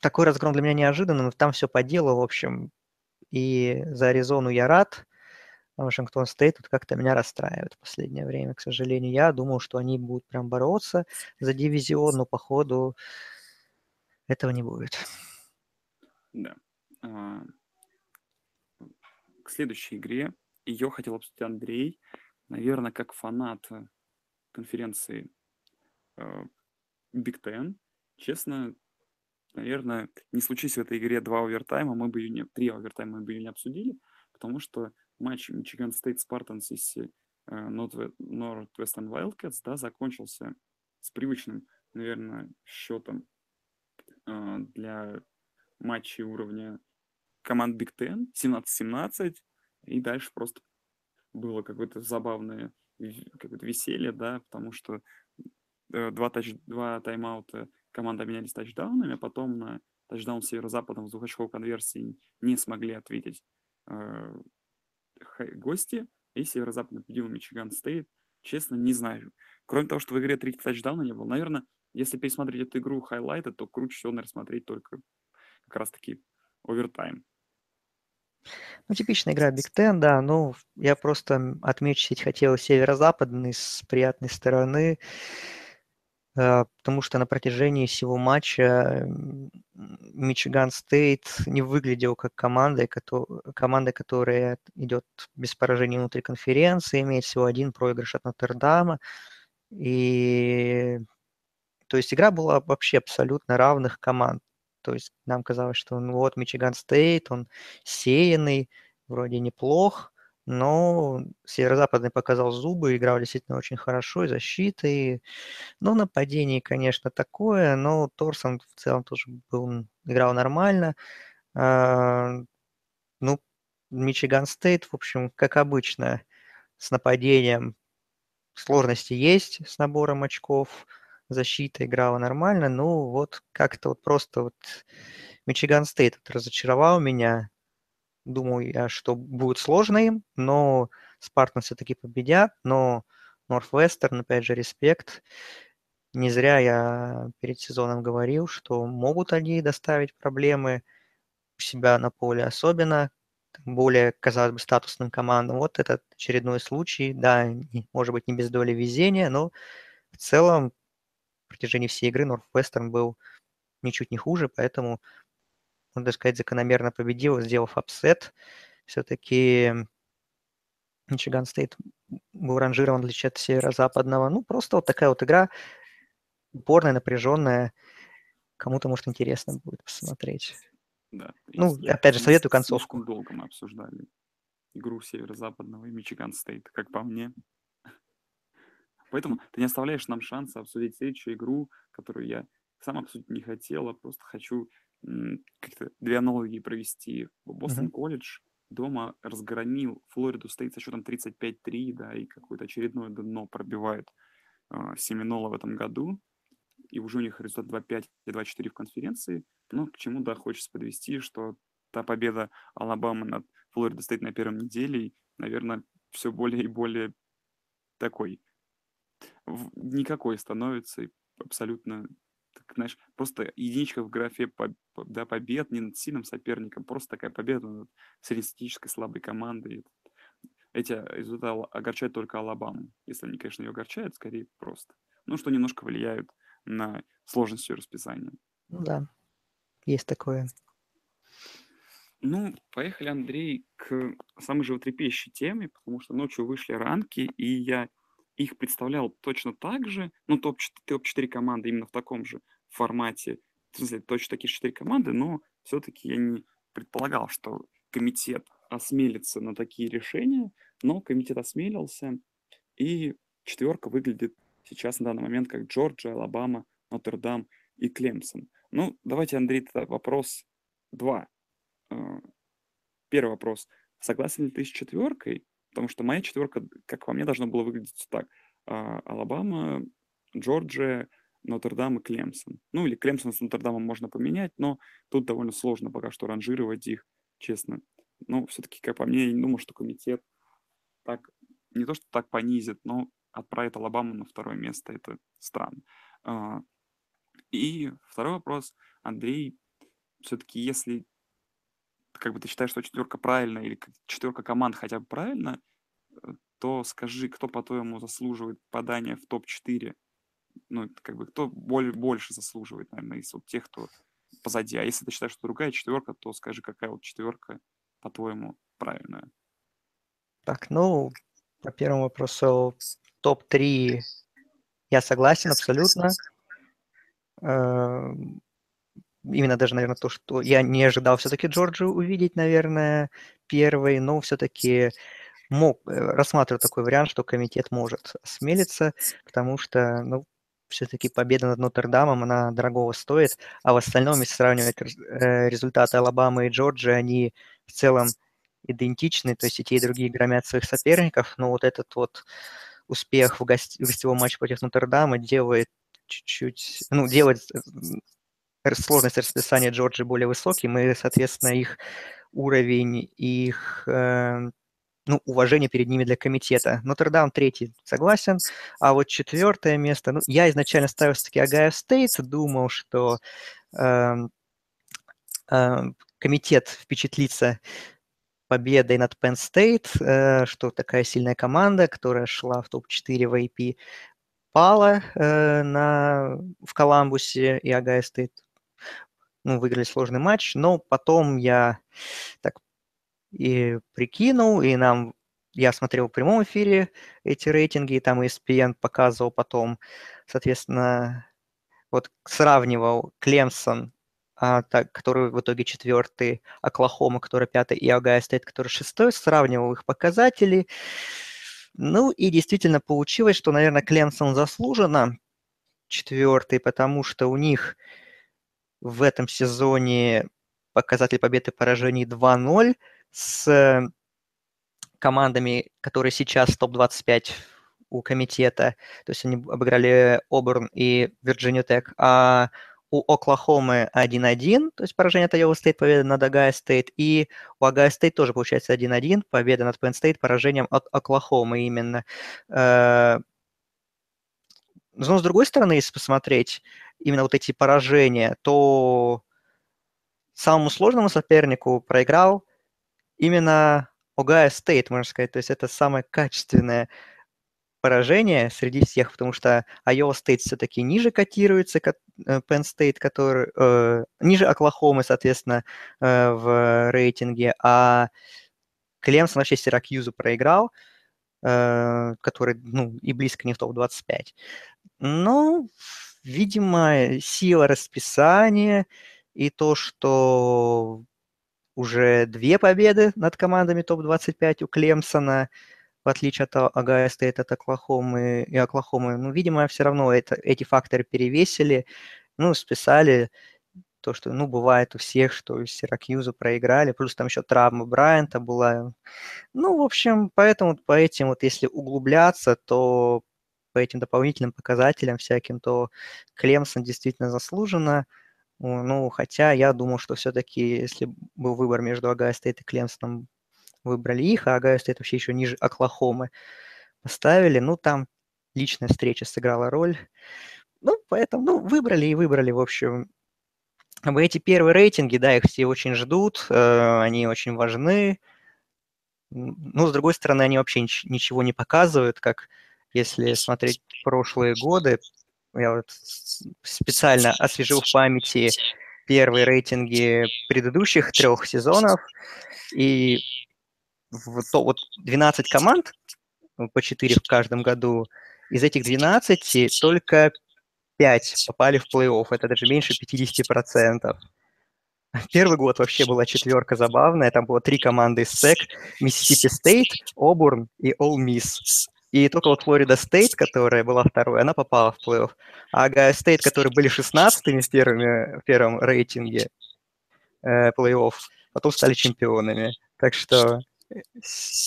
такой разгром для меня неожиданный, но там все по делу, в общем, и за Аризону я рад, Вашингтон Стейт вот как-то меня расстраивает в последнее время, к сожалению. Я думал, что они будут прям бороться за дивизион, но походу этого не будет. Да. А, к следующей игре. Ее хотел обсудить Андрей. Наверное, как фанат конференции Big Ten. Честно, наверное, не случись в этой игре два овертайма, мы бы ее не, три овертайма мы бы ее не обсудили, потому что матч Michigan State Spartans и Northwestern Wildcats да, закончился с привычным, наверное, счетом э, для матчей уровня команд Big Ten 17-17, и дальше просто было какое-то забавное какое-то веселье, да, потому что э, два, тач, два тайм-аута команды обменялись тачдаунами, а потом на тачдаун северо-западном в двухочковой конверсии не смогли ответить. Э, гости, и северо-западный победил Мичиган Стейт. Честно, не знаю. Кроме того, что в игре третьего тачдауна не было, наверное, если пересмотреть эту игру хайлайты, то круче всего, наверное, смотреть только как раз-таки овертайм. Ну, типичная игра Big Ten, да. Ну, я просто отметить хотел северо-западный с приятной стороны. Э, потому что на протяжении всего матча Michigan State не выглядел как команда, команда, которая идет без поражений внутри конференции, имеет всего один проигрыш от Нотр-Дама. И то есть игра была вообще абсолютно равных команд. То есть нам казалось, что ну вот Мичиган Стейт, он сеянный, вроде неплох, но Северо-Западный показал зубы, играл действительно очень хорошо, и защитой. Ну, нападение, конечно, такое, но Торсон в целом тоже был, играл нормально. А, ну, Michigan State, в общем, как обычно, с нападением сложности есть, с набором очков. Защита играла нормально, ну вот как-то вот просто вот Michigan State разочаровал меня. Думаю я, что будет сложно им, но Spartans все-таки победят, но Northwestern, опять же, респект. Не зря я перед сезоном говорил, что могут они доставить проблемы у себя на поле, особенно более, казалось бы, статусным командам. Вот этот очередной случай, да, может быть, не без доли везения, но в целом в протяжении всей игры Northwestern был ничуть не хуже, поэтому можно сказать, закономерно победил, сделав upset. Все-таки Michigan State был ранжирован в отличие от северо-западного. Ну, просто вот такая вот игра, упорная, напряженная. Кому-то, может, интересно будет посмотреть. Да. Ну, И опять же, советую слишком концовку. долго мы обсуждали игру северо-западного и Michigan State, как по мне. Поэтому ты не оставляешь нам шанса обсудить следующую игру, которую я сам обсудить не хотел, а просто хочу как-то две аналогии провести. Boston College дома разгромил Флориду State со счетом 35-3, да, и какое-то очередное дно пробивает а, Семинола в этом году. И уже у них результат 2-5 и 2-4 в конференции. Но к чему, да, хочется подвести, что та победа Алабамы над Флорида Стейт на первом неделе, наверное, все более и более такой никакой становится и абсолютно, знаешь, просто единичка в графе по- по- да, побед не над сильным соперником, просто такая победа над среднестатистической слабой командой. Эти результаты огорчают только Алабаму. Если они, конечно, ее огорчают, скорее просто. Ну, что немножко влияют на сложность ее расписания. Ну да, есть такое. Ну, поехали, Андрей, к самой животрепещущей теме, потому что ночью вышли ранки, и я их представлял точно так же, ну, топ-4 команды именно в таком же формате, в смысле, точно такие 4 команды, но все-таки я не предполагал, что комитет осмелится на такие решения, но комитет осмелился, и четверка выглядит сейчас на данный момент как Джорджия, Алабама, Нотр-Дам и Клемсон. Ну, давайте, Андрей, тогда вопрос два. Э, Первый вопрос. Согласен ли ты с четверкой? Потому что моя четверка, как по мне, должна была выглядеть так. А, Алабама, Джорджия, Нотр-Дам и Клемсон. Ну, или Клемсон с Нотр-Дамом можно поменять, но тут довольно сложно пока что ранжировать их, честно. Но все-таки, как по мне, я не думаю, что комитет так, не то, что так понизит, но отправит Алабаму на второе место. Это странно. А, И второй вопрос. Андрей, все-таки, если как бы ты считаешь, что четверка правильная или четверка команд хотя бы правильно, э, то скажи, кто, по-твоему, заслуживает попадания в топ-4? Ну, это как бы кто боль- больше заслуживает, наверное, из вот тех, кто позади. А если ты считаешь, что другая четверка, то скажи, какая вот четверка, по-твоему, правильная. Так, ну, по первому вопросу, топ-3 я согласен абсолютно. Эм, Именно даже, наверное, то, что я не ожидал все-таки Джорджию увидеть, наверное, первой, но все-таки мог э, рассматривать такой вариант, что комитет может осмелиться, потому что, ну, все-таки победа над Нотр-Дамом, она дорогого стоит, а в остальном, если сравнивать э, результаты Алабамы и Джорджии, они в целом идентичны, то есть и те, и другие громят своих соперников, но вот этот вот успех в, гости- в гостевом матче против Нотр-Дама делает чуть-чуть, ну, делает э, сложность расписания Джорджии более высоким, и, соответственно, их уровень, их э, ну, уважение перед ними для комитета. Нотр-Дам третий, согласен. А вот четвертое место, ну, я изначально ставил все-таки Ohio State, думал, что эм, эм, комитет впечатлится победой над Penn State, э, что такая сильная команда, которая шла в топ-4 в AP, пала э, на, в Коламбусе, и Ohio State ну, выиграли сложный матч, но потом я так и прикинул, и нам я смотрел в прямом эфире эти рейтинги, и там ESPN показывал потом, соответственно, вот сравнивал Клемсон, а, так, который в итоге четвертый, Оклахома, который пятый, и Огайо Стейт, который шестой, сравнивал их показатели. Ну и действительно получилось, что, наверное, Клемсон заслуженно четвертый, потому что у них в этом сезоне показатель побед и поражений 2-0 с командами, которые сейчас топ-25 у комитета. То есть они обыграли Оберн и Вирджинию Tech. А у Оклахомы 1-1, то есть поражение от Iowa State, победа над Ohio State. И у Ohio State тоже получается 1-1, победа над Penn State, поражением от Оклахомы именно. Но с другой стороны, если посмотреть именно вот эти поражения, то самому сложному сопернику проиграл именно Огайо Стейт, можно сказать. То есть это самое качественное поражение среди всех, потому что Iowa State все-таки ниже котируется, Penn State, который э, ниже Оклахомы, соответственно, э, в рейтинге, а Клемсон вообще Сиракьюзу проиграл. э, который, ну, и близко не в топ-25. Но, видимо, сила расписания и то, что уже две победы над командами топ-25 у Клемсона, в отличие от Агая Стейт, от Оклахомы и Оклахомы. Ну, видимо, все равно это, эти факторы перевесили, ну, списали то, что, ну, бывает у всех, что Сиракьюзу проиграли, плюс там еще травма Брайанта была. Ну, в общем, поэтому по этим вот, если углубляться, то по этим дополнительным показателям всяким, то Клемсон действительно заслуженно. Ну, хотя я думал, что все-таки, если был выбор между Ohio State и Клемсоном, выбрали их, а Ohio State вообще еще ниже Оклахомы поставили. Ну, там личная встреча сыграла роль. Ну, поэтому, ну, выбрали и выбрали, в общем. Эти первые рейтинги, да, их все очень ждут, э, они очень важны. Ну, с другой стороны, они вообще ничего не показывают, как если смотреть прошлые годы. Я вот специально освежил в памяти первые рейтинги предыдущих трех сезонов, и в, вот 12 команд, по 4 в каждом году, из этих 12 только 5 попали в плей-офф, это даже меньше 50%. Первый год вообще была четверка забавная, там было три команды из SEC, Mississippi State, Auburn и Ole Miss. И только вот Florida State, которая была второй, она попала в плей-офф. А Ohio State, которые были 16-ми в, первыми, в первом рейтинге э, плей-офф, потом стали чемпионами. Так что э,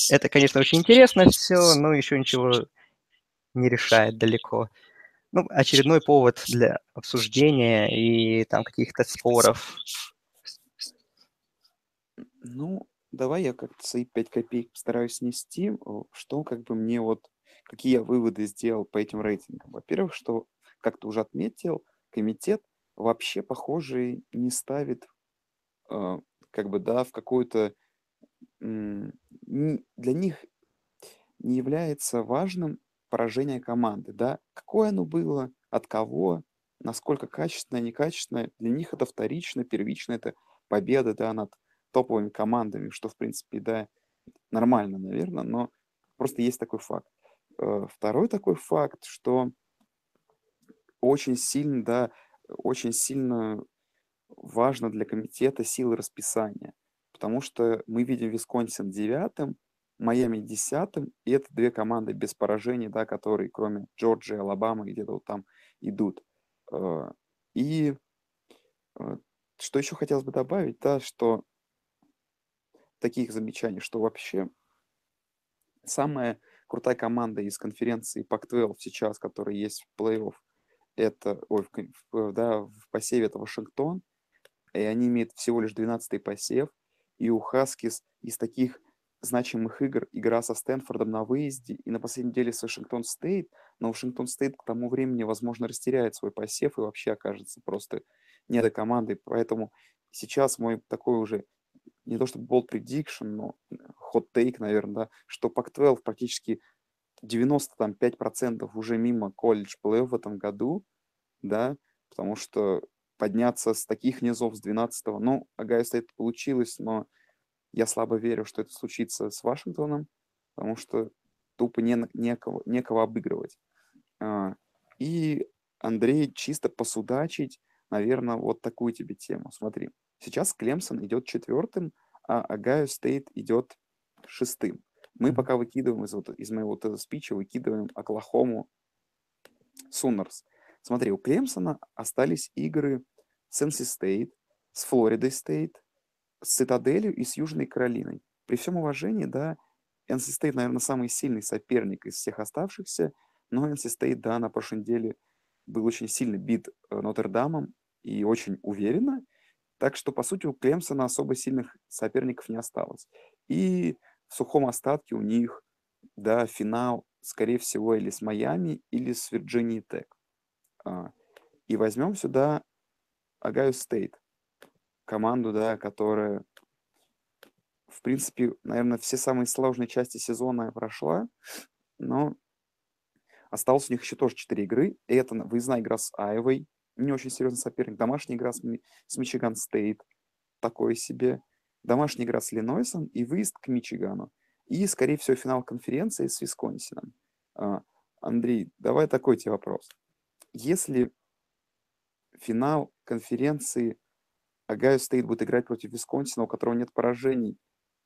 это, конечно, очень интересно все, но еще ничего не решает далеко ну, очередной повод для обсуждения и там каких-то споров. Ну, давай я как-то свои 5 копеек постараюсь снести, что как бы мне вот, какие я выводы сделал по этим рейтингам. Во-первых, что, как ты уже отметил, комитет вообще, похоже, не ставит э, как бы, да, в какую-то... Для них не является важным поражение команды, да, какое оно было, от кого, насколько качественное, некачественное, для них это вторично, первично, это победа, да, над топовыми командами, что, в принципе, да, нормально, наверное, но просто есть такой факт. Э, второй такой факт, что очень сильно, да, очень сильно важно для комитета силы расписания, потому что мы видим Висконсин девятым, Майами десятым, и это две команды без поражений, да, которые кроме Джорджии, Алабамы где-то вот там идут. Э, и э, что еще хотелось бы добавить, да, что таких замечаний, что вообще самая крутая команда из конференции Pac-12 сейчас, которая есть в плей-офф, это, ой, в, да, в посеве это Вашингтон, и они имеют всего лишь 12-й посев, и у Хаскис из таких значимых игр игра со Стэнфордом на выезде. И на последней неделе с Вашингтон Стейт, но Washington State к тому времени, возможно, растеряет свой посев и вообще окажется просто не до команды. Поэтому сейчас мой такой уже не то чтобы bold prediction, но hot take, наверное, да, что Pac-12 практически 95% уже мимо колледж плей-офф в этом году, да, потому что подняться с таких низов, с 12-го, ну, Ohio State получилось, но я слабо верю, что это случится с Вашингтоном, потому что тупо не, некого, некого обыгрывать. А, и, Андрей, чисто посудачить, наверное, вот такую тебе тему. Смотри, сейчас Клемсон идет четвертым, а Ohio State идет шестым. Мы пока выкидываем из, вот, из моего вот этого спича, выкидываем Оклахому Sooners. Смотри, у Клемсона остались игры с NC State, с Флоридой State, с Цитаделью и с Южной Каролиной. При всем уважении, да, NC State, наверное, самый сильный соперник из всех оставшихся, но NC State, да, на прошлой неделе был очень сильно бит э, Нотр-Дамом и очень уверенно. Так что, по сути, у Клемсона особо сильных соперников не осталось. И в сухом остатке у них, да, финал, скорее всего, или с Майами, или с Вирджинией Тек. А, и возьмем сюда Ohio State команду, да, которая, в принципе, наверное, все самые сложные части сезона прошла, но осталось у них еще тоже 4 игры. И это выездная игра с Айовой, не очень серьезный соперник, домашняя игра с, с Michigan State, такое себе, домашняя игра с Иллинойсом и выезд к Мичигану. и, скорее всего, финал конференции с Висконсином. А, Андрей, давай такой тебе вопрос. Если финал конференции Ohio State будет играть против Висконсина, у которого нет поражений,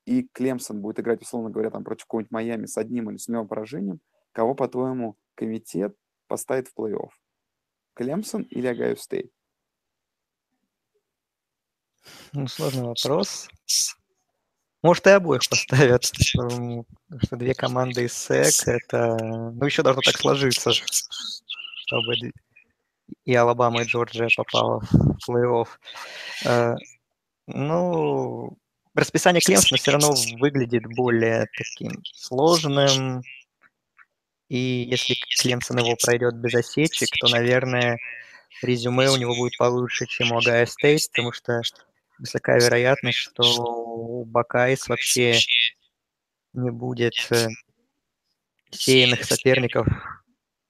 и Клемсон будет играть, условно говоря, там против какого-нибудь Майами с одним или с нулевым поражением, кого, по-твоему, комитет поставит в плей-офф? Клемсон или Ohio State? Ну, сложный вопрос. Может, и обоих поставят. Что две команды из SEC, это... Ну, еще должно так сложиться, чтобы и Алабама, и Джорджия попала в плей-офф. Э, ну, расписание Клемсона все равно выглядит более таким сложным. И если Клемсон его пройдет без осечек, то, наверное, резюме у него будет получше, чем у Ohio State, потому что высока вероятность, что у Buckeyes вообще не будет э, сеянных соперников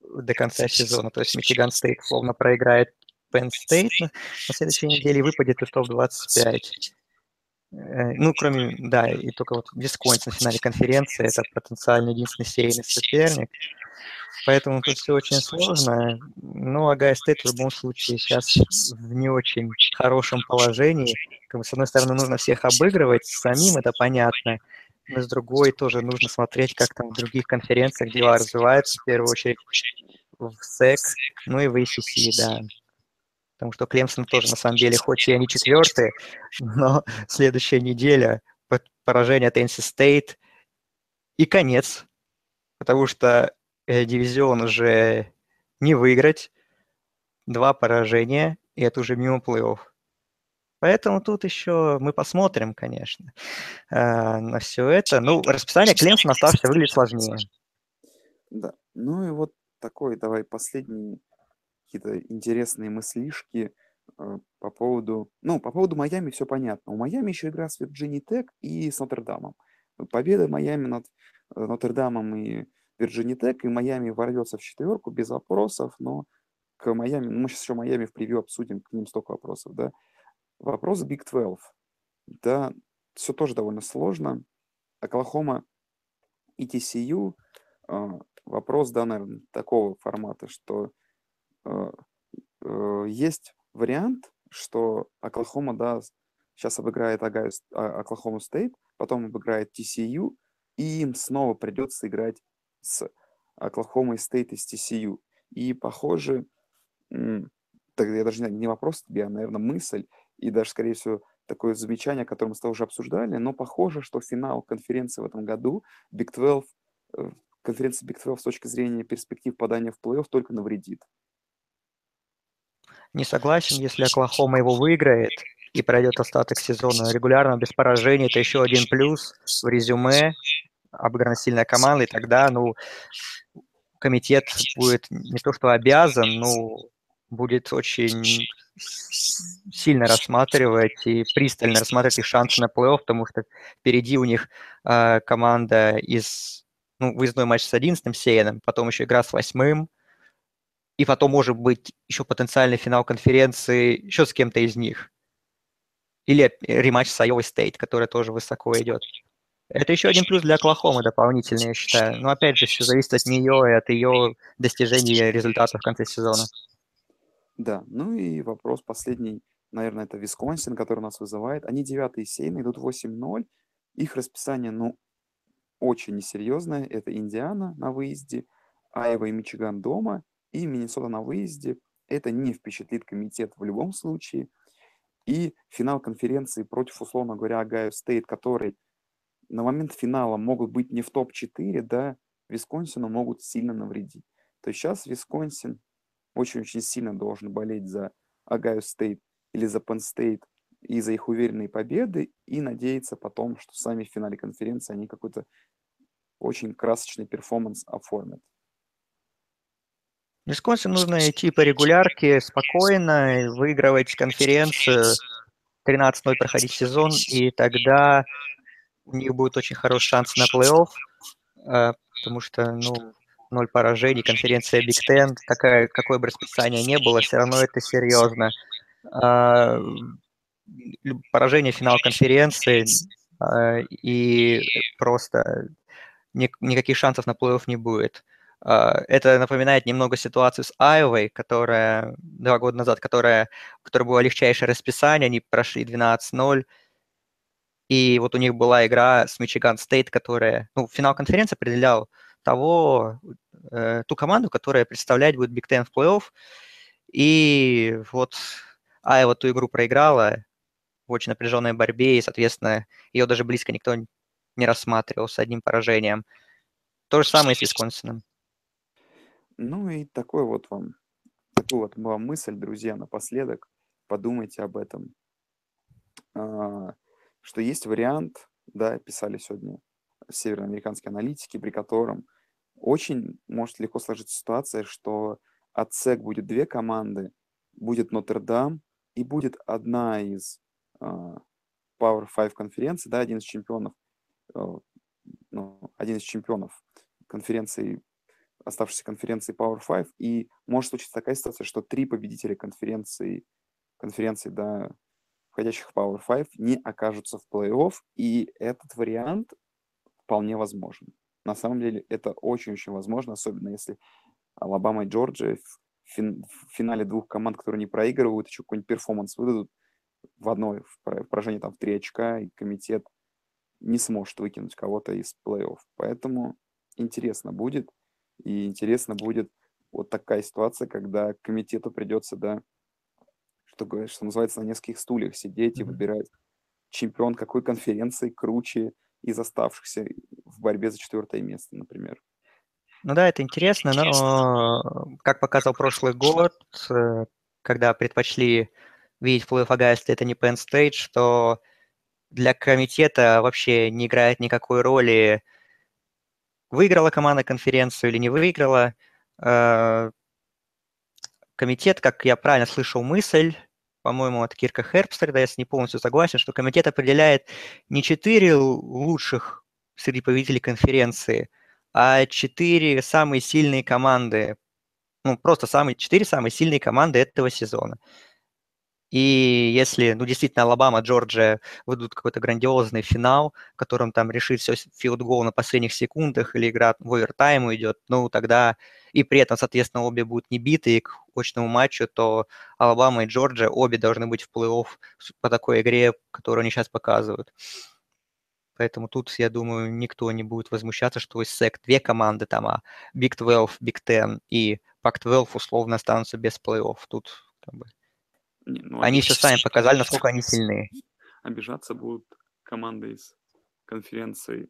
до конца сезона. То есть Michigan State условно проиграет Penn State на, на следующей неделе и выпадет из топ-25. Э, ну, кроме, да, и только вот Висконсин в финале конференции, это потенциально единственный сеянный соперник. Поэтому тут все очень сложно. Но Ohio State в любом случае сейчас в не очень хорошем положении. Как бы, с одной стороны, нужно всех обыгрывать, самим это понятно, но с другой тоже нужно смотреть, как там в других конференциях дела развиваются, в первую очередь в СЭК, ну и в ACC, да. Потому что Клемсон тоже, на самом деле, хоть и они четвертые, но следующая неделя поражение от NC State и конец. Потому что э, дивизион уже не выиграть, два поражения, и это уже мимо плей-офф. Поэтому тут еще мы посмотрим, конечно, э, на все это. Ну, расписание Клемсона оставшееся выглядит сложнее. Да. Ну и вот такой, давай, последний какие-то интересные мыслишки э, по поводу... Ну, по поводу Майами все понятно. У Майами еще игра с Вирджини Тек и с Нотр-Дамом. Победа Майами над э, Нотр-Дамом и Virginia Tech, и Майами ворвется в четверку без вопросов, но к Майами, ну, мы сейчас еще Майами в превью обсудим, к ним столько вопросов, да. Вопрос Big 12. Да, все тоже довольно сложно. Оклахома и TCU. А, вопрос, да, наверное, такого формата, что э, э, есть вариант, что Оклахома, да, сейчас обыграет Огайо, а, Оклахому State, потом обыграет TCU, и им снова придется играть с Оклахомой Стейт из TCU. И, похоже, тогда я даже не вопрос тебе, а, наверное, мысль, и даже, скорее всего, такое замечание, которое мы с тобой уже обсуждали, но похоже, что финал конференции в этом году Big 12, э, конференция Big 12 с точки зрения перспектив подания в плей-офф только навредит. Не согласен, если Оклахома его выиграет и пройдет остаток сезона регулярно, без поражений, это еще один плюс в резюме, обыграна сильная команда, и тогда, ну, комитет будет не то что обязан, но будет очень сильно рассматривать и пристально рассматривать их шансы на плей-офф, потому что впереди у них э, команда из ну, выездной матч с 11-м Сейном, потом еще игра с восьмым, и потом может быть еще потенциальный финал конференции еще с кем-то из них. Или рематч с Iowa State, который тоже высоко идет. Это еще один плюс для Оклахомы дополнительный, я считаю. Но опять же, все зависит от нее и от ее достижения результатов в конце сезона. Да, ну и вопрос последний, наверное, это Висконсин, который нас вызывает. Они девятые и идут 8-0. Их расписание, ну, очень несерьезное. Это Индиана на выезде, Айва и Мичиган дома, и Миннесота на выезде. Это не впечатлит комитет в любом случае. И финал конференции против, условно говоря, Ohio State, который на момент финала могут быть не в топ-4, да, Висконсину могут сильно навредить. То есть сейчас Висконсин очень-очень сильно должен болеть за Ohio State или за Penn State и за их уверенные победы и надеяться потом, что сами в финале конференции они какой-то очень красочный перформанс оформят. Висконсин нужно идти по регулярке спокойно, выигрывать конференцию, 13-0 проходить сезон, и тогда у них будет очень хороший шанс на плей-офф, э, потому что, ну, ноль поражений, конференция Big Ten, такая, какое бы расписание не было, все равно это серьезно. А, поражение финал конференции а, и просто ни- никаких шансов на плей-офф не будет. А, это напоминает немного ситуацию с Айовой, которая два года назад, которая, у которой было легчайшее расписание, они прошли 12-0, и вот у них была игра с Michigan State, которая, ну, финал конференции определял того, э, ту команду, которая представлять будет Big Ten в плей-офф. И вот Айова ту игру проиграла в очень напряженной борьбе, и, соответственно, ее даже близко никто не рассматривал с одним поражением. То же самое и с Висконсином. Ну и такой вот вам, такую вот вам мысль, друзья, напоследок. Подумайте об этом. А, что есть вариант, да, писали сегодня североамериканские аналитики, при котором очень может легко сложиться ситуация, что от СЭК будет две команды, будет Нотр-Дам и будет одна из uh, Power 5 конференций, да, один из чемпионов, uh, ну, один из чемпионов конференции, оставшейся конференции Power 5, и может случиться такая ситуация, что три победителя конференции, конференции, да, входящих в Power 5, не окажутся в плей-офф, и этот вариант вполне возможен. На самом деле это очень-очень возможно, особенно если Алабама и Джорджия в, фин, в финале двух команд, которые не проигрывают, еще какой-нибудь перформанс выдадут в одной, в поражении там в три очка, и комитет не сможет выкинуть кого-то из плей-офф. Поэтому интересно будет, и интересно будет вот такая ситуация, когда комитету придется, да, что, что называется, на нескольких стульях сидеть и выбирать чемпион какой конференции круче из оставшихся в борьбе за четвертое место, например. Ну да, это интересно, но, как показал прошлый год, э, когда предпочли видеть в плей-офф это не Penn State, что для комитета вообще не играет никакой роли, выиграла команда конференцию или не выиграла. Э, комитет, как я правильно слышал мысль, по-моему, от Кирка Херпстерда, если не полностью согласен, что комитет определяет не четыре лучших среди победителей конференции, а четыре самые сильные команды, ну, просто самые, четыре самые сильные команды этого сезона. И если, ну, действительно, Алабама, Джорджия выйдут какой-то грандиозный финал, в котором там решит все филд-гол на последних секундах или игра в овертайм уйдет, ну, тогда и при этом, соответственно, обе будут небиты к очному матчу, то Алабама и Джорджия обе должны быть в плей-офф по такой игре, которую они сейчас показывают. Поэтому тут, я думаю, никто не будет возмущаться, что из SEC две команды там, а Big 12, Big Ten и Pac-12 условно останутся без плей-офф. Тут как бы не, ну, они еще сами показали, насколько они сильные. Обижаться будут команды из конференции,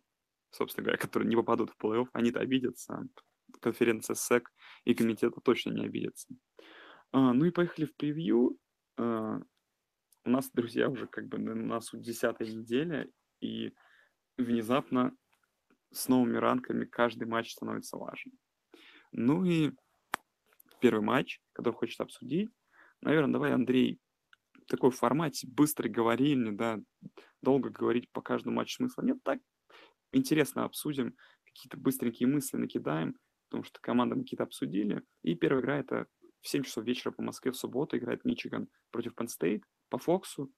собственно говоря, которые не попадут в плей-офф. Они-то обидятся. Конференция СЭК и комитета точно не обидятся. А, ну и поехали в превью. А, у нас, друзья, уже как бы на носу десятая неделя, и внезапно с новыми ранками каждый матч становится важен. Ну и первый матч, который хочет обсудить, Наверное, давай, Андрей, такой формате, быстрый говорильни, да, долго говорить по каждому матчу смысла нет. Так интересно обсудим, какие-то быстренькие мысли накидаем, потому что команды мы какие-то обсудили. И первая игра это в 7 часов вечера по Москве в субботу играет Мичиган против Penn по Фоксу.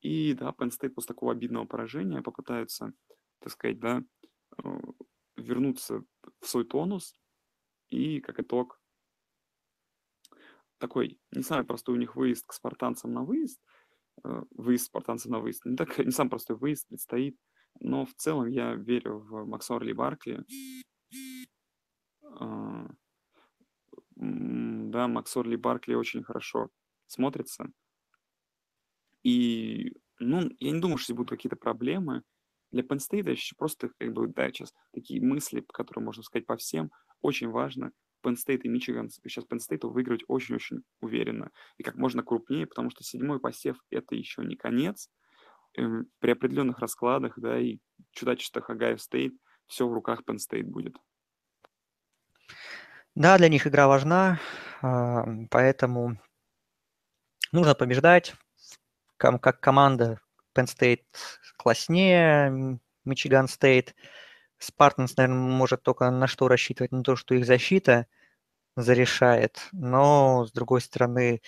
И да, Penn после такого обидного поражения попытаются, так сказать, да, э, вернуться в свой тонус. И как итог такой не самый простой у них выезд к спартанцам на выезд, э, выезд спартанцам на выезд, не, так, не самый простой выезд предстоит, но в целом я верю в Максорли Баркли. А, да, Максорли Баркли очень хорошо смотрится. И, ну, я не думаю, что здесь будут какие-то проблемы. Для Penn еще просто, как бы, да, сейчас такие мысли, которые можно сказать по всем, очень важно Penn State и Мичиган сейчас Penn State выиграть очень-очень уверенно и как можно крупнее, потому что седьмой посев это еще не конец. Эм, при определенных раскладах, да, и чудачествах Огайо Стейт все в руках Penn State будет. Да, для них игра важна, а, поэтому нужно побеждать. Как команда Penn State класснее, Мичиган Стейт. Спартанс, наверное, может только на что рассчитывать, не то, что их защита зарешает. Но, с другой стороны,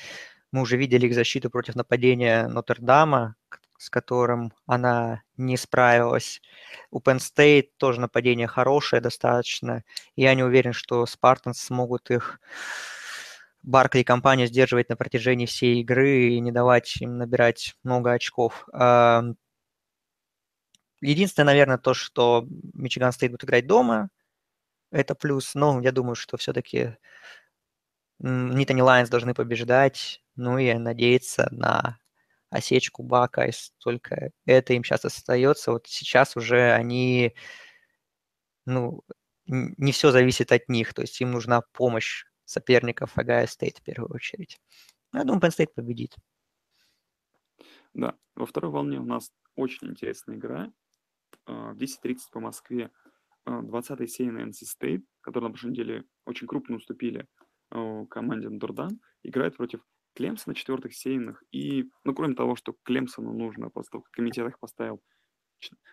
мы уже видели их защиту против нападения Нотр-Дама, с которым она не справилась. У Penn State тоже нападение хорошее достаточно. Я не уверен, что Спартанс смогут их Баркли и компанию сдерживать на протяжении всей игры и не давать им набирать много очков. Единственное, наверное, то, что Мичиган Стейт будет играть дома, это плюс. Но я думаю, что все-таки Nittany Lions должны побеждать, ну и надеяться на осечку Бакайс, и только это им сейчас остается. Вот сейчас уже они, ну, не все зависит от них, то есть им нужна помощь соперников Огайо Стейт в первую очередь. Я думаю, Penn State победит. Да, во второй волне у нас очень интересная игра. А, в 10.30 по Москве 20-й а, сейн NC State, которые на прошлой неделе очень крупно уступили а, команде Нордан, играет против Клемсона четвертых сейнах. И, ну, кроме того, что Клемсону нужно, как комитет их поставил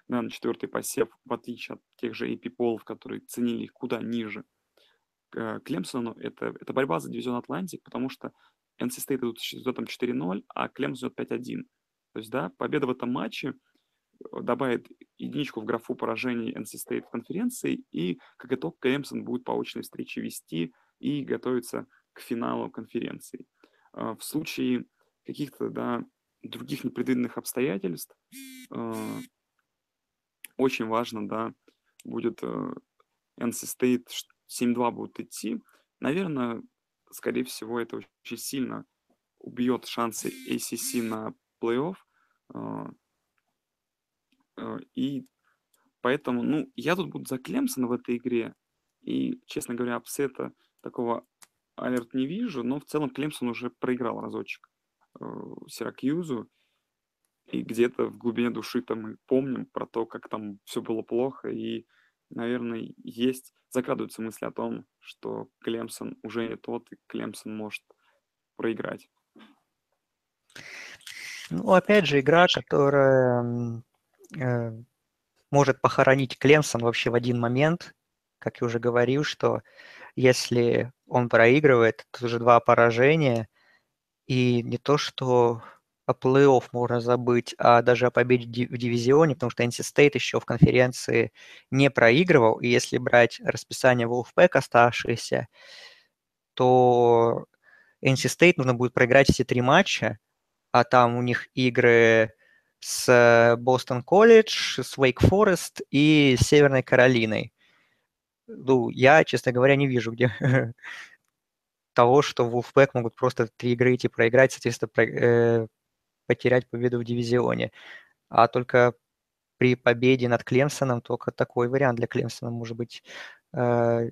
на четвертый посев, в отличие от тех же AP-полов, которые ценили их куда ниже, Клемсону это, это борьба за дивизион Атлантик, потому что NC State идут с счетом 4-0, а Клемсон идет 5-1. То есть, да, победа в этом матче э, добавит единичку в графу поражений NC State конференции, и как итог Клемсон будет по очной встрече вести и готовиться к финалу конференции. А, в случае каких-то, да, других непредвиденных обстоятельств э, очень важно, да, будет э, NC State 7-2 будут идти. Наверное, скорее всего, это очень сильно убьет шансы ACC на плей-офф. А, и поэтому, ну, я тут буду за Клемсона в этой игре. И, честно говоря, upset а такого alert не вижу, но в целом Клемсон уже проиграл разочек э, Сиракьюзу. И где-то в глубине души там мы помним про то, как там все было плохо. И, наверное, есть, закрадываются мысли о том, что Клемсон уже не тот, и Клемсон может проиграть. Ну, опять же, игра, которая э, может похоронить Клемсон вообще в один момент. Как я уже говорил, что если он проигрывает, то уже два поражения, и не то, что о плей-офф можно забыть, а даже о победе в дивизионе, потому что NC State еще в конференции не проигрывал, и если брать расписание Wolfpack оставшееся, то NC State нужно будет проиграть все три матча, а там у них игры с Бостон Колледж, с Wake Forest и Северной Каролиной. Ну, я, честно говоря, не вижу, где того, что Wolfpack могут просто три игры идти проиграть, соответственно, про, э, потерять победу в дивизионе. А только при победе над Клемсоном только такой вариант для Клемсона может быть э,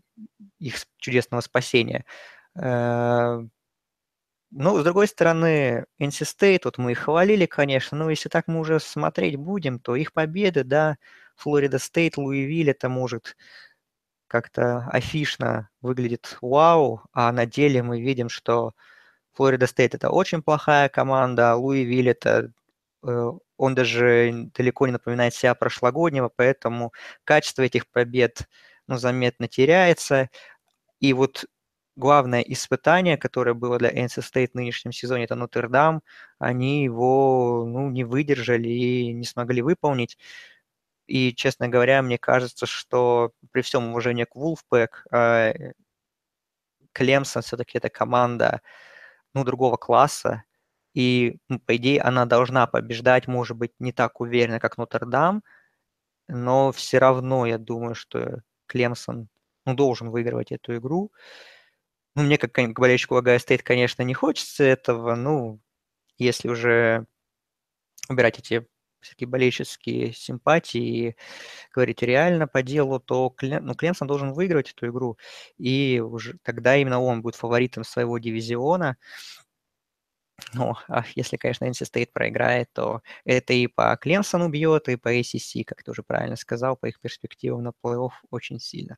их чудесного спасения. Э, ну, с другой стороны, NC State, вот мы их хвалили, конечно, но если так мы уже смотреть будем, то их победы, да, Флорида Стейт, Луивиль, это может как-то афишно выглядит вау, а на деле мы видим, что Флорида Стейт это очень плохая команда, а Луивиль это э, он даже далеко не напоминает себя прошлогоднего, поэтому качество этих побед ну, заметно теряется. И вот главное испытание, которое было для NC State в нынешнем сезоне, это Нотр-Дам, они его ну, не выдержали и не смогли выполнить. И, честно говоря, мне кажется, что при всем уважении к Wolfpack, э, Клемсон все-таки это команда ну, другого класса, и, ну, по идее, она должна побеждать, может быть, не так уверенно, как Нотр-Дам, но все равно я думаю, что Клемсон ну, должен выигрывать эту игру. Ну, мне, как болельщику Огайо Стейт, конечно, не хочется этого. Ну, если уже убирать эти всякие болельческие симпатии и говорить реально по делу, то Клем, ну, Клемсон должен выигрывать эту игру, и уже тогда именно он будет фаворитом своего дивизиона. Ну, а если, конечно, NC State проиграет, то это и по Клемсону бьет, и по ACC, как ты уже правильно сказал, по их перспективам на плей-офф очень сильно.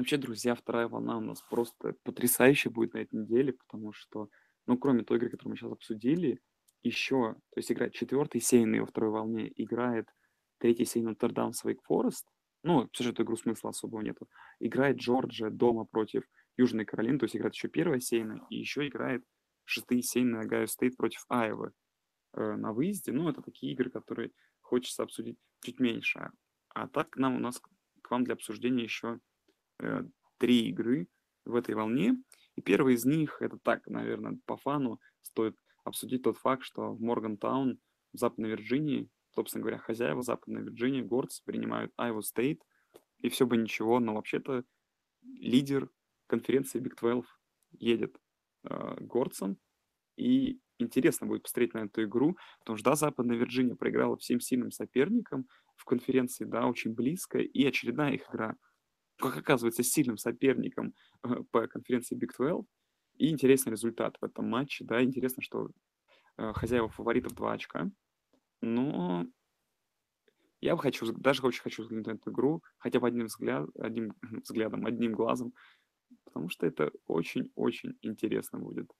Вообще, друзья, вторая волна у нас просто потрясающая будет на этой неделе, потому что, ну, кроме той игры, которую мы сейчас обсудили, еще, то есть играет четвертый сеяный во второй волне, играет третий сеяный Нотр-Дам с Wake Forest, ну, же эту игру смысла особого нету. Играет Джорджия дома против Южной Каролины, то есть играет еще первая сеяная, и еще играет шестые сеяные Огайо Стейт против Айвы. э, на выезде. Ну, это такие игры, которые хочется обсудить чуть меньше. А так нам у нас к вам для обсуждения еще э, три игры в этой волне. И первый из них, это так, наверное, по фану, стоит обсудить тот факт, что в Моргантаун в Западной Вирджинии, собственно говоря, хозяева Западной Вирджинии, Гордс, принимают Айва Стейт, и все бы ничего, но вообще-то лидер конференции Big 12 едет э, Гордсом, и интересно будет посмотреть на эту игру, потому что, да, Западная Вирджиния проиграла всем сильным соперникам в конференции, да, очень близко, и очередная их игра, как оказывается, сильным соперником э, по конференции Big 12, и интересный результат в этом матче, да, интересно, что э, хозяева фаворитов 2 очка, но я бы хочу, даже очень хочу взглянуть на эту игру, хотя бы одним, взгляд, одним взглядом, одним глазом, потому что это очень-очень интересно будет.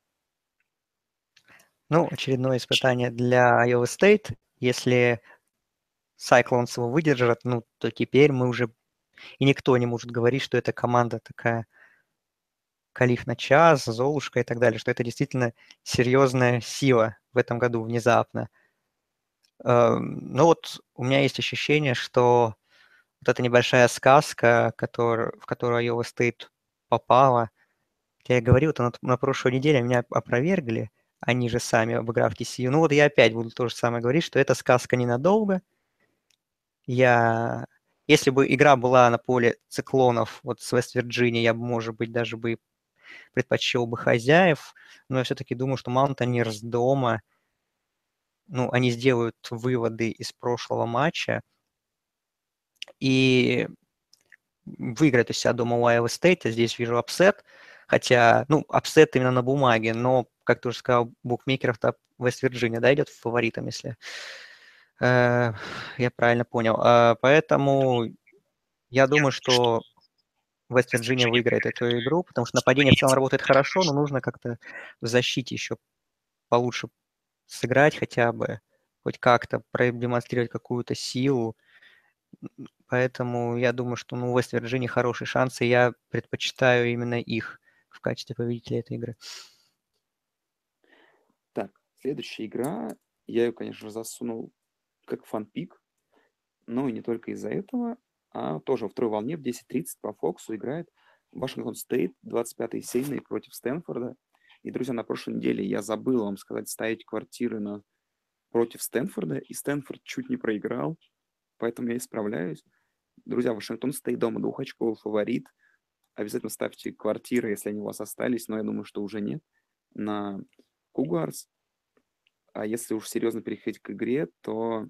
Ну, очередное испытание для Iowa State. Если Cyclones его выдержат, ну, то теперь мы уже... И никто не может говорить, что эта команда такая Калиф на час, Золушка и так далее, что это действительно серьезная сила в этом году внезапно. Эм, ну вот у меня есть ощущение, что вот эта небольшая сказка, в которую Iowa State попала, я говорил это на, на прошлой неделе, меня опровергли, они же сами обыграв TCU. Ну вот я опять буду то же самое говорить, что эта сказка ненадолго. Я... Если бы игра была на поле циклонов, вот с Вест-Вирджинией, я бы, может быть, даже бы предпочел бы хозяев, но я все-таки думаю, что Маунтонерс дома – ну, они сделают выводы из прошлого матча и выиграют у себя дома у Iowa State. Здесь вижу upset, хотя, ну, upset именно на бумаге, но, как ты уже сказал, букмекеров-то Вест-Вирджиния, да, идет фаворитом, если я правильно понял. Э, поэтому я думаю, что Вест-Вирджиния выиграет эту игру, потому что нападение в целом работает хорошо, но нужно как-то в защите еще получше сыграть хотя бы, хоть как-то продемонстрировать какую-то силу. Поэтому я думаю, что ну, у Вест-Вирджинии хорошие шансы, и я предпочитаю именно их в качестве победителя этой игры. Так, следующая игра, я ее, конечно, засунул как фанпик, но и не только из-за этого, а тоже во второй волне в 10.30 по Фоксу играет Вашингтон Стейт, 25-й сейный против Стэнфорда. И, друзья, на прошлой неделе я забыл вам сказать, ставить квартиры на... против Стэнфорда, и Стэнфорд чуть не проиграл, поэтому я исправляюсь. Друзья, Вашингтон стоит дома двухочковый фаворит. Обязательно ставьте квартиры, если они у вас остались, но я думаю, что уже нет, на Кугарс. А если уж серьезно переходить к игре, то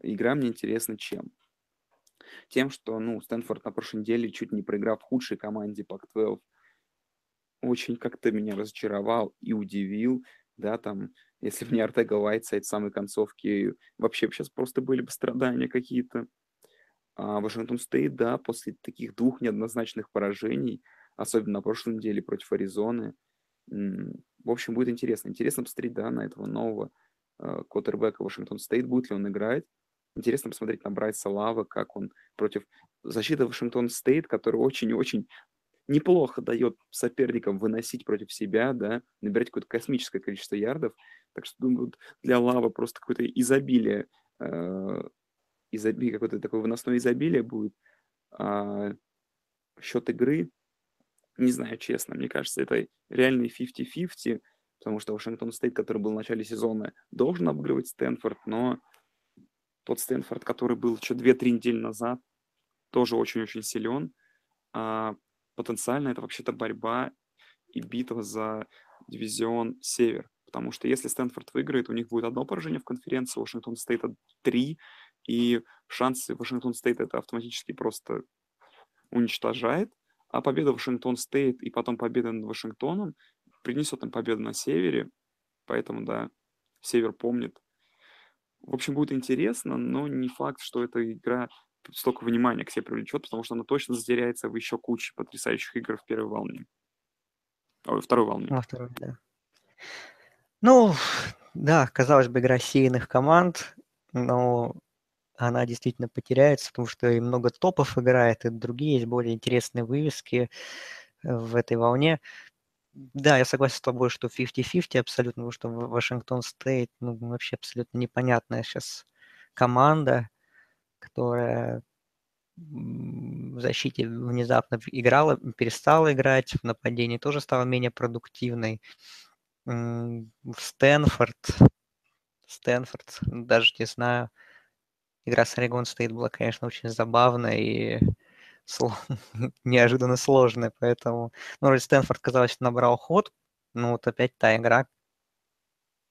игра мне интересна чем? Тем, что, ну, Стэнфорд на прошлой неделе чуть не проиграв худшей команде Пак-12 очень как-то меня разочаровал и удивил, да, там, если бы не Арсега-Уайтсайд в самой концовке, вообще сейчас просто были бы страдания какие-то. А Вашингтон Стейт, да, после таких двух неоднозначных поражений, особенно на прошлой неделе против Аризоны, в общем, будет интересно. Интересно посмотреть, да, на этого нового э, квотербека Вашингтон Стейт, будет ли он играть. Интересно посмотреть на Брайса Лава, как он против защиты Вашингтон Стейт, который очень-очень неплохо дает соперникам выносить против себя, да, набирать какое-то космическое количество ярдов. Так что, думаю, для Лава просто какое-то изобилие, э, изобилие какое-то такое выносное изобилие будет. А счет игры, не знаю, честно, мне кажется, это реальный 50-50, потому что Вашингтон Стейт, который был в начале сезона, должен обыгрывать Стэнфорд, но тот Стэнфорд, который был еще 2-3 недели назад, тоже очень-очень силен. А потенциально это вообще-то борьба и битва за дивизион Север. Потому что если Стэнфорд выиграет, у них будет одно поражение в конференции, Вашингтон Стейта три, и шансы Вашингтон Стейт это автоматически просто уничтожает, а победа Вашингтон Стейт и потом победа над Вашингтоном принесет им победу на Севере, поэтому, да, Север помнит. В общем, будет интересно, но не факт, что эта игра столько внимания к себе привлечет, потому что она точно затеряется в еще куче потрясающих игр в первой волне. Ой, второй волне. Во второй, да. Ну, да, казалось бы, игра сеянных команд, но она действительно потеряется, потому что и много топов играет, и другие есть более интересные вывески э, в этой волне. Да, я согласен с тобой, что 50-50 абсолютно, потому что Вашингтон Стейт, ну, вообще абсолютно непонятная сейчас команда, которая в защите внезапно играла, перестала играть, в нападении тоже стала менее продуктивной. Стэнфорд, Стэнфорд, даже не знаю, игра с Орегон Стейт была, конечно, очень забавная и неожиданно сложная, поэтому, ну, Стэнфорд, казалось, набрал ход, но вот опять та игра,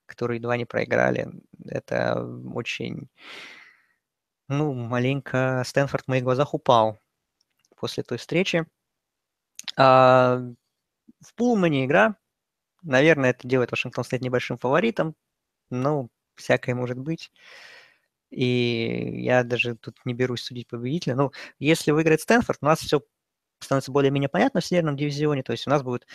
которую едва не проиграли, это очень, ну, маленько Стэнфорд в моих глазах упал после той встречи. А в Пулмане игра, наверное, это делает Вашингтон стать небольшим фаворитом, ну, всякое может быть. И я даже тут не берусь судить победителя. Ну, если выиграет Стэнфорд, у нас все становится более-менее понятно в северном дивизионе. То есть у нас будет,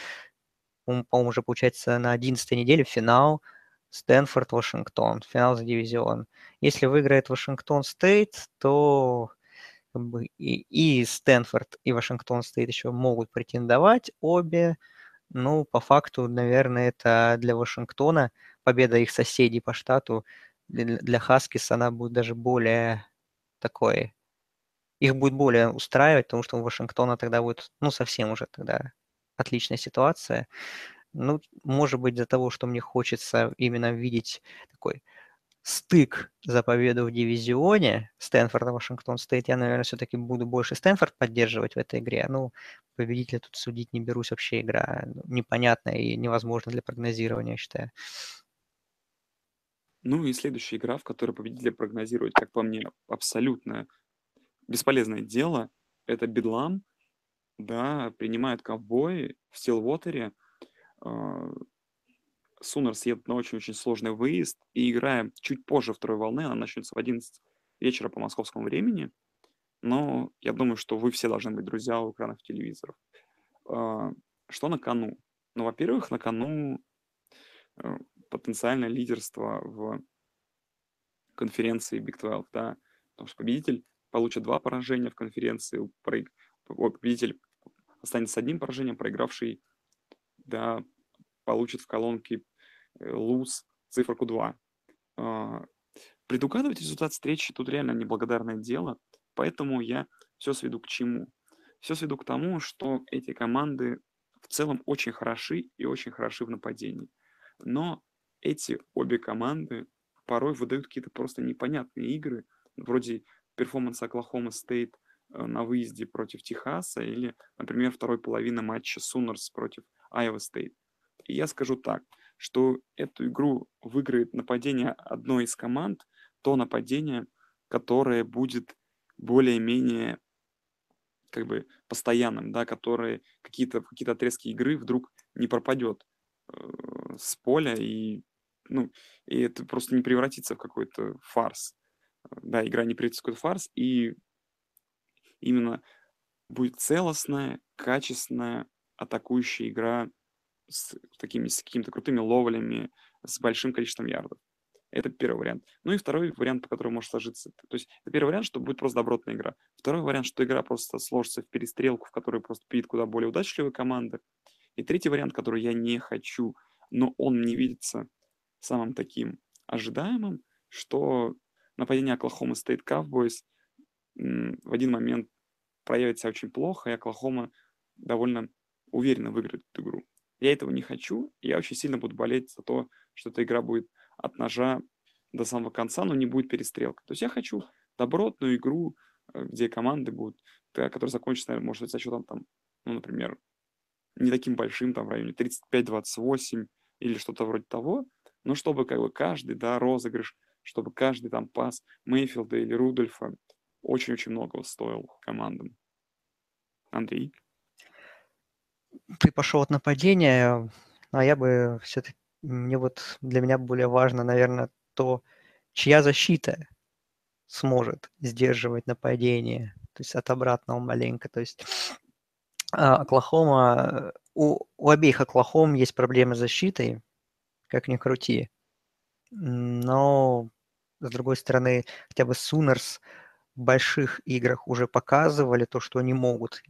по-моему, уже получается на 11 неделе финал Стэнфорд-Вашингтон, финал за дивизион. Если выиграет Вашингтон Стейт, то и, и Стэнфорд, и Вашингтон Стейт еще могут претендовать обе. Ну, по факту, наверное, это для Вашингтона победа их соседей по штату для, для Хаскис она будет даже более такой, их будет более устраивать, потому что у Вашингтона тогда будет, ну, совсем уже тогда отличная ситуация. Ну, может быть, из-за того, что мне хочется именно видеть такой стык за победу в дивизионе Стэнфорда Вашингтон Стейт, я, наверное, все-таки буду больше Стэнфорд поддерживать в этой игре. Ну, победителя тут судить не берусь, вообще игра непонятная и невозможна для прогнозирования, я считаю. Ну и следующая игра, в которой победителя прогнозировать, как по мне, абсолютно бесполезное дело, это Бедлам, да, принимают ковбои в Стилвотере, Сунерс едет на очень-очень сложный выезд, и играя чуть позже второй волны, она начнется в 11 вечера по московскому времени, но я думаю, что вы все должны быть друзья у экранов телевизоров. А, что на кону? Ну, во-первых, на кону э, потенциальное лидерство в конференции Big 12, да, потому что победитель получит два поражения в конференции, проиг... победитель останется с одним поражением, проигравший, да, получит в колонке луз э, циферку 2. А, предугадывать результат встречи тут реально неблагодарное дело, поэтому я все сведу к чему? Все сведу к тому, что эти команды в целом очень хороши и очень хороши в нападении. Но эти обе команды порой выдают какие-то просто непонятные игры, вроде перформанса Оклахома Стейт э, на выезде против Техаса или, например, второй половины матча Sooners против Айова Стейт. И я скажу так, что эту игру выиграет нападение одной из команд, то нападение, которое будет более-менее как бы постоянным, да, которое какие-то какие отрезки игры вдруг не пропадет э, с поля и ну, и это просто не превратится в какой-то фарс. Да, игра не превратится в какой-то фарс, и именно будет целостная, качественная атакующая игра с такими, с какими-то крутыми ловлями, с большим количеством ярдов. Это первый вариант. Ну и второй вариант, по которому может сложиться. То есть это первый вариант, что будет просто добротная игра. Второй вариант, что игра просто сложится в перестрелку, в которой просто пидет куда более удачливая команда. И третий вариант, который я не хочу, но он мне видится самым таким ожидаемым, что нападение Оклахома Стейт Cowboys в один момент проявит себя очень плохо, и Оклахома довольно уверенно выиграет эту игру. Я этого не хочу, и я очень сильно буду болеть за то, что эта игра будет от ножа до самого конца, но не будет перестрелка. То есть я хочу добротную игру, э, где команды будут, которая закончится, наверное, может быть, со счетом там, ну, например, не таким большим, там, в районе 35-28 или что-то вроде того, но чтобы как бы каждый, да, розыгрыш, чтобы каждый там пас Мейфилда или Рудольфа очень-очень много стоил командам. Андрей? Ты пошел от нападения, а я бы все-таки, мне вот для меня более важно, наверное, то, чья защита сможет сдерживать нападение, то есть от обратного маленько. То есть а, Оклахома, у, у обеих Оклахом есть проблемы с защитой, как ни крути. Но, с другой стороны, хотя бы Сунерс в больших играх уже показывали то, что они могут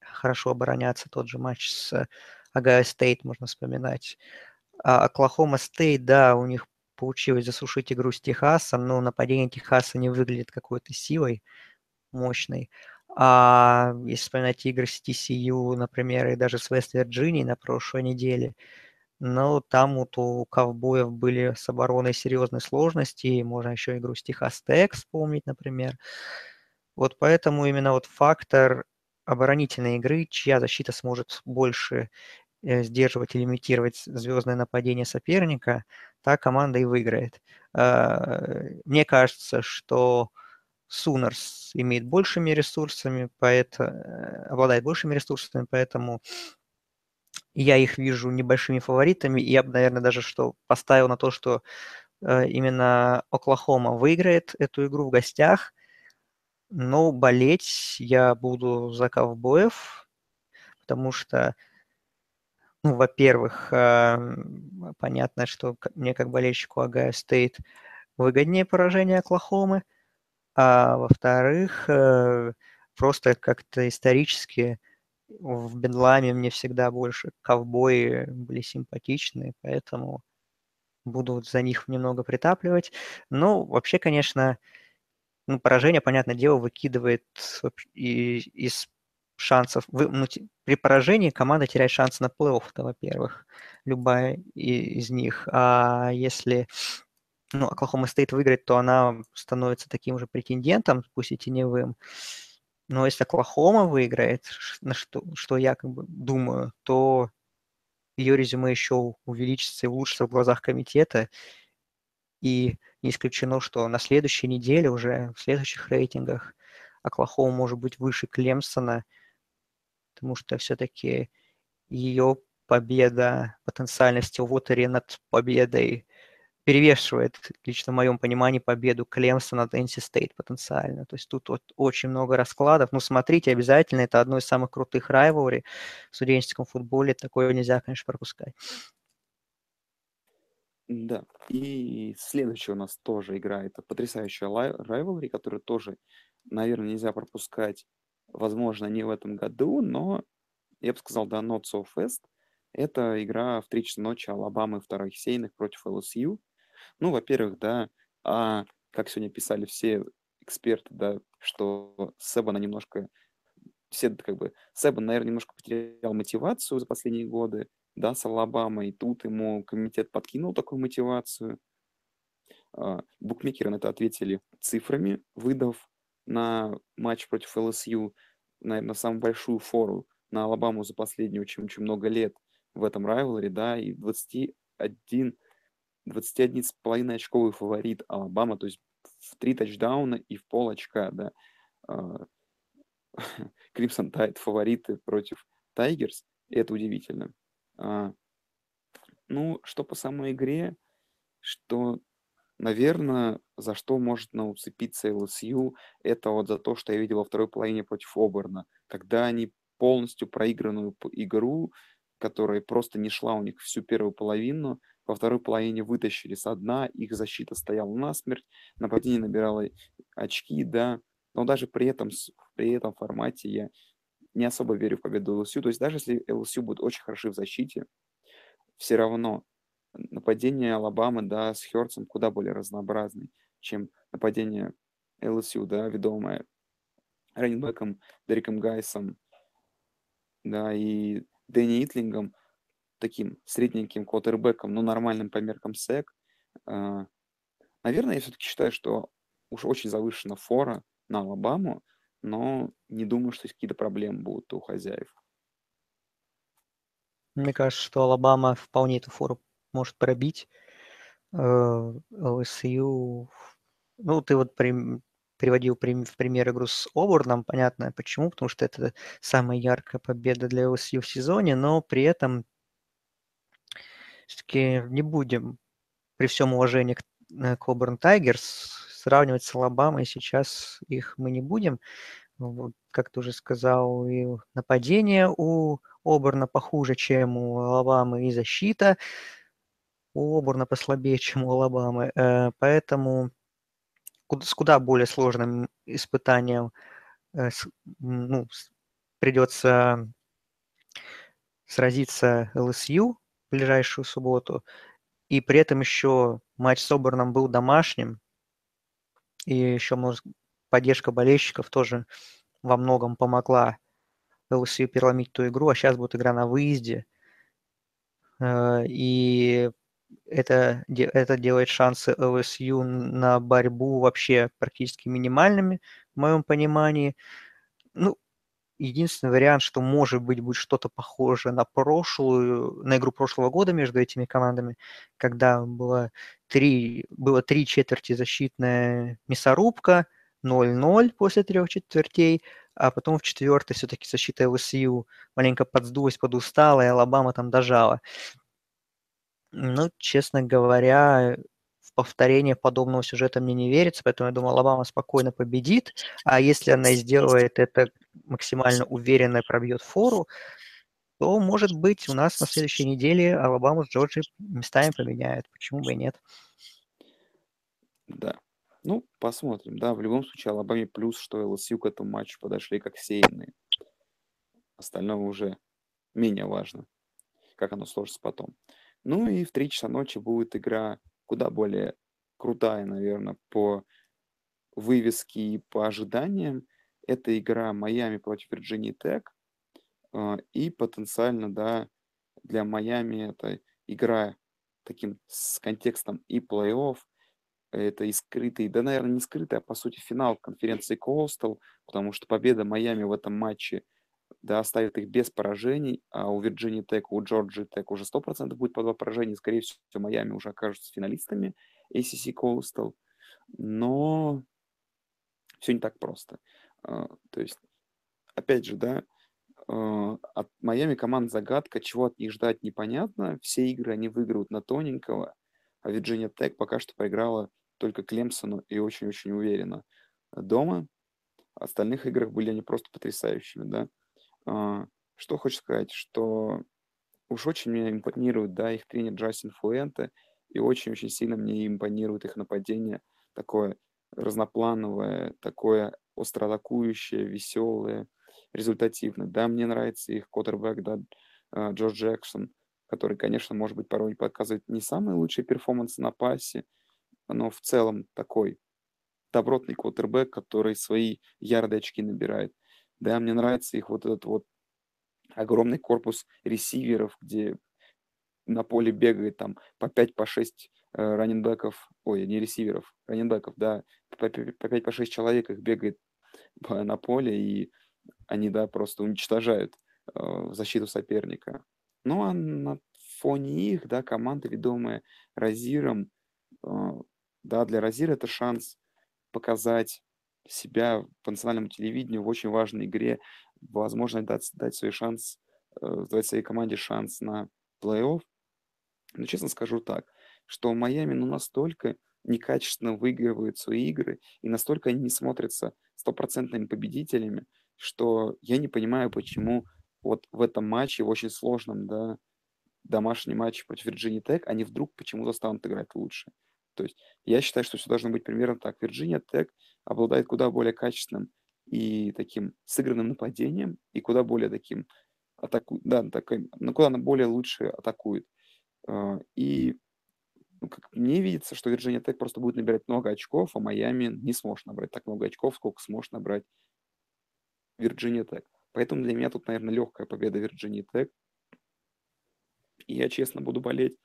хорошо обороняться. Тот же матч с Огайо Стейт можно вспоминать. А Оклахома Стейт, да, у них получилось засушить игру с Техасом, но нападение Техаса не выглядит какой-то силой мощной. А если вспоминать игры с TCU, например, и даже с Вест-Вирджинией на прошлой неделе, ну, там вот у ковбоев были с обороной серьезные сложности, можно еще игру с Техас Тек вспомнить, например. Вот поэтому именно вот фактор оборонительной игры, чья защита сможет больше э, сдерживать и лимитировать звездное нападение соперника, та команда и выиграет. Э, мне кажется, что Сунерс имеет большими ресурсами, поэтому, э, обладает большими ресурсами, поэтому я их вижу небольшими фаворитами. И я бы, наверное, даже что поставил на то, что э, именно Оклахома выиграет эту игру в гостях. Но болеть я буду за ковбоев, потому что, ну, во-первых, э, понятно, что мне как болельщику Огайо Стейт выгоднее поражение Оклахомы – а во-вторых, э, просто как-то исторически в Бедламе мне всегда больше ковбои были симпатичны, поэтому буду за них немного притапливать. Ну, вообще, конечно, ну, поражение, понятное дело, выкидывает из шансов. Вы, ну, при поражении команда теряет шанс на плей-офф, во-первых, любая из них. А если ну, Оклахома Стейт выиграет, то она становится таким же претендентом, пусть и теневым. Но если Оклахома выиграет, на что, что я как бы думаю, то ее резюме еще увеличится и улучшится в глазах комитета. И не исключено, что на следующей неделе уже в следующих рейтингах Оклахома может быть выше Клемсона, потому что все-таки ее победа, потенциально в Стилвотере над победой перевешивает, лично в моем понимании, победу Клемса над NC State потенциально. То есть тут вот очень много раскладов. Ну, смотрите, обязательно, это одно из самых крутых райвелри в студенческом футболе. Такое нельзя, конечно, пропускать. Да, и следующая у нас тоже игра, это потрясающая райвелри, которую тоже, наверное, нельзя пропускать, возможно, не в этом году, но я бы сказал, да, not so fast. Это игра в 3 часа ночи Алабамы вторых сейных против LSU. Ну, во-первых, да, а, как сегодня писали все эксперты, да, что Себана немножко, все как бы, Себан, наверное, немножко потерял мотивацию за последние годы, да, с Алабамой, тут ему комитет подкинул такую мотивацию. А, букмекеры на это ответили цифрами, выдав на матч против ЛСЮ, наверное, самую большую фору на Алабаму за последние очень-очень много лет в этом райвеле, да, и 21 21,5 очковый фаворит Алабама, то есть в три тачдауна и в пол очка, да. Кримсон Тайт фавориты против Тайгерс, это удивительно. А, ну, что по самой игре, что, наверное, за что может уцепиться ЛСЮ, это вот за то, что я видел во второй половине против Оберна, когда они полностью проигранную игру, которая просто не шла у них всю первую половину, во второй половине вытащили со дна, их защита стояла насмерть, нападение набирало очки, да, но даже при этом, при этом формате я не особо верю в победу ЛСЮ. То есть даже если ЛСЮ будет очень хороши в защите, все равно нападение Алабамы, да, с Херцем куда более разнообразный, чем нападение ЛСЮ, да, ведомое раненбеком Дериком Гайсом, да, и Дэнни Итлингом – таким средненьким квотербеком, но нормальным по меркам СЭК. А, наверное, я все-таки считаю, что уж очень завышена фора на Алабаму, но не думаю, что какие-то проблемы будут у хозяев. Мне кажется, что Алабама вполне эту фору может пробить. Э, ЛСЮ... Ну, ты вот при... приводил в пример игру с Оберном, понятно почему, потому что это самая яркая победа для ЛСЮ в сезоне, но при этом все-таки не будем, при всем уважении к э, Кобурн Тайгерс, сравнивать с Алабамой сейчас их мы не будем. Как ты уже сказал, и нападение у Оберна похуже, чем у Алабамы, и защита у Оберна послабее, чем у Алабамы. Э, поэтому с куда более сложным испытанием э, ну, придется сразится ЛСЮ ближайшую субботу, и при этом еще матч с Оберном был домашним, и еще, может, поддержка болельщиков тоже во многом помогла ЛСЮ переломить ту игру, а сейчас будет игра на выезде. Э, и это, это делает шансы ЛСЮ на борьбу вообще практически минимальными, в моем понимании. Ну, единственный вариант, что может быть будет что-то похожее на прошлую, на игру прошлого года между этими командами, когда было три, было три четверти защитная мясорубка, 0-0 после трех четвертей, а потом в четвертой все-таки защита ЛСЮ маленько подсдулась, подустала, и Алабама там дожала. Ну, честно говоря, в повторение подобного сюжета мне не верится, поэтому я думаю, Алабама спокойно победит, а если она сделает это максимально уверенно пробьет фору, то, может быть, у нас на следующей неделе Алабаму с Джорджией местами поменяют. Почему бы и нет? Да. Ну, посмотрим. Да, в любом случае, Алабаме плюс, что LSU к этому матчу подошли как сеяные. Остальное уже менее важно, как оно сложится потом. Ну и в 3 часа ночи будет игра куда более крутая, наверное, по вывеске и по ожиданиям. Это игра Майами против Вирджинии Тек. А, и потенциально, да, для Майами это игра таким с контекстом и плей-офф, это и скрытый, да, наверное, не скрытый, а по сути финал конференции Coastal, потому что победа Майами в этом матче да, оставит их без поражений, а у Вирджинии Тек, у Джорджии Тек уже 100% будет по два поражения, скорее всего, Майами уже окажутся финалистами ACC Coastal, но все не так просто. А, то есть, опять же, да, а, от Майами команд загадка, чего от них ждать непонятно, все игры они выиграют на тоненького, а Вирджиния Тек пока что проиграла только Клемсону и очень-очень уверенно дома. В остальных играх были они просто потрясающими, да. А, что хочу сказать, что уж очень мне импонирует, да, их тренер Джастин Фуэнте, и очень-очень сильно мне импонирует их нападение, такое разноплановое, такое остроатакующее, веселое, результативное. Да, мне нравится их квотербек, да, а, Джордж Джексон, который, конечно, может быть, порой показывает не самые лучшие перформансы на пасе, но в целом такой добротный квотербек, который свои ярды очки набирает. Да, мне нравится их вот этот вот огромный корпус ресиверов, где на поле бегает там по 5, по 6 э, раненбеков, ой, не ресиверов, раненбеков, да, по 5, по 6 человек их бегает на поле, и они, да, просто уничтожают э, защиту соперника. Ну, а на фоне их, да, команда, ведомая Розиром, э, да, для Розира это шанс показать себя по национальному телевидению в очень важной игре, возможно, дать, дать свой шанс, э, дать своей команде шанс на плей-офф. Но честно скажу так, что Майами ну, настолько некачественно выигрывают свои игры и настолько они не смотрятся стопроцентными победителями, что я не понимаю, почему вот в этом матче, в очень сложном, да, домашнем матче против Вирджинии Тек, они вдруг почему-то станут играть лучше. То есть я считаю, что все должно быть примерно так. Вирджиния Тек обладает куда более качественным и таким сыгранным нападением, и куда более таким атаку... да, такой, ну, куда она более лучше атакует. А, и ну, мне видится, что Вирджиния Тек просто будет набирать много очков, а Майами не сможет набрать так много очков, сколько сможет набрать Вирджиния Тек. Поэтому для меня тут, наверное, легкая победа Вирджинии Тек. И я честно буду болеть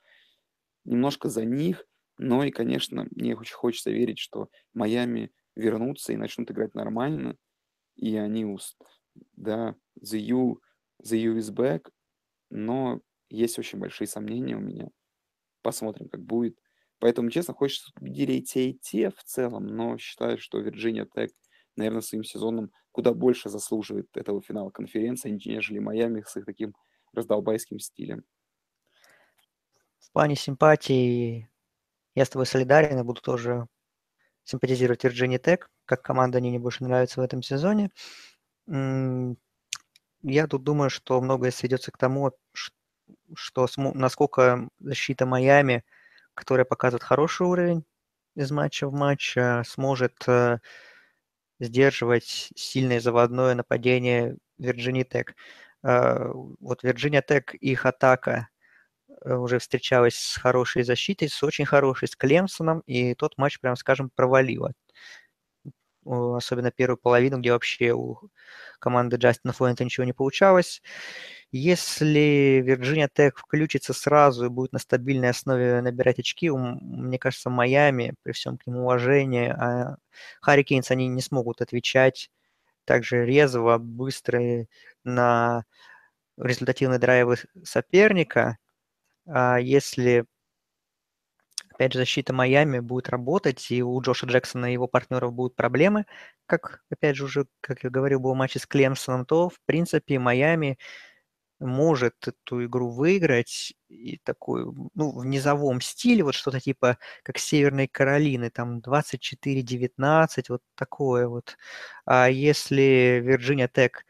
немножко за них, но и, конечно, мне очень хочется верить, что Майами вернутся и начнут играть нормально, и они, да, the U, the U is back, но есть очень большие сомнения у меня. Посмотрим, как будет. Поэтому, честно, хочется победили те, и те в целом, но считаю, что Вирджиния Тек, наверное, своим сезоном куда больше заслуживает этого финала конференции, нежели Майами с их таким раздолбайским стилем. В плане симпатии я с тобой солидарен и буду тоже симпатизировать Virginia Tech, как команда они мне больше нравится в этом сезоне. Я тут думаю, что многое сведется к тому, что насколько защита Майами, которая показывает хороший уровень из матча в матч, э, сможет э, сдерживать сильное заводное нападение Virginia Tech. Э, вот Вирджиния Тек, их атака уже встречалась с хорошей защитой, с очень хорошей, с Клемсоном, и тот матч, прям скажем, провалила. Особенно первую половину, где вообще у команды Джастина Флойнта ничего не получалось. Если Вирджиния Тек включится сразу и будет на стабильной основе набирать очки, мне кажется, Майами, при всем к нему уважении, а Харри Кейнс, они не смогут отвечать также резво, быстро на результативные драйвы соперника. А если, опять же, защита Майами будет работать, и у Джоша Джексона и его партнеров будут проблемы, как, опять же, уже, как я говорил, был матч с Клемсоном, то, в принципе, Майами может эту игру выиграть и такой, ну, в низовом стиле, вот что-то типа как Северной Каролины, там 24-19, вот такое вот. А если Вирджиния Тек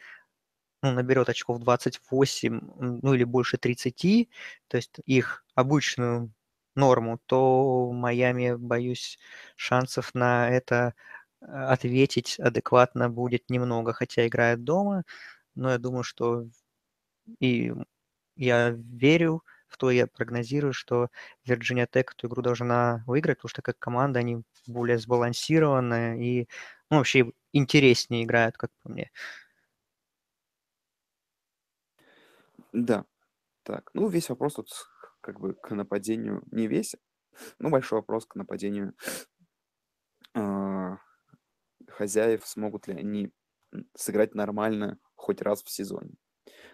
ну, наберет очков 28, ну или больше 30, то есть их обычную норму, то Майами, боюсь, шансов на это э, ответить адекватно будет немного, хотя играет дома, но я думаю, что и я верю в то, я прогнозирую, что Virginia Tech эту игру должна выиграть, потому что как команда они более сбалансированные и ну, вообще интереснее играют, как по мне. Да. Так, ну весь вопрос тут как бы к нападению, не весь, ну большой вопрос к нападению э, хозяев, смогут ли они сыграть нормально хоть раз в сезоне.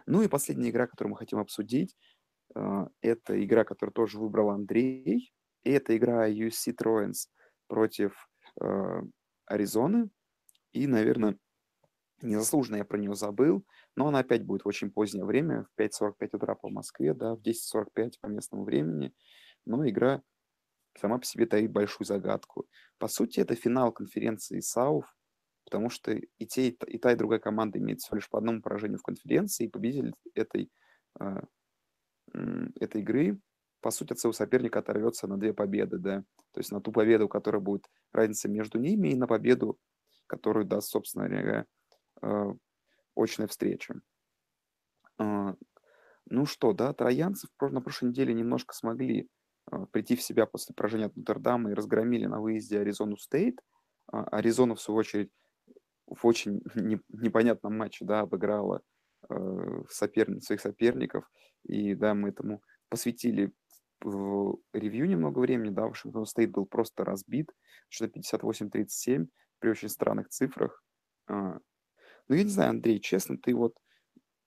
Ну и последняя игра, которую мы хотим обсудить, э, это игра, которую тоже выбрал Андрей. И это игра USC Trojans против э, Аризоны. И, наверное, незаслуженно я про нее забыл, но она опять будет в очень позднее время, в 5.45 утра по Москве, да, в 10.45 по местному времени. Но игра сама по себе таит большую загадку. По сути, это финал конференции САУФ, потому что и, те, и та, и другая команда имеет всего лишь по одному поражению в конференции, и победитель этой, э, этой игры, по сути, от своего соперника оторвется на две победы, да, то есть на ту победу, которая будет разница между ними, и на победу, которую даст, собственно говоря, э, очная встреча. Э, ну что, да, троянцы на прошлой неделе немножко смогли э, прийти в себя после поражения от Нотр-Дама и разгромили на выезде Аризону Стейт. Аризона, в свою очередь, в очень не, непонятном матче, да, обыграла э, соперниц, своих соперников. И, да, мы этому посвятили в ревью немного времени, да, Вашингтон Стейт был просто разбит, что 58-37 при очень странных цифрах. Ну, я не знаю, Андрей, честно, ты вот,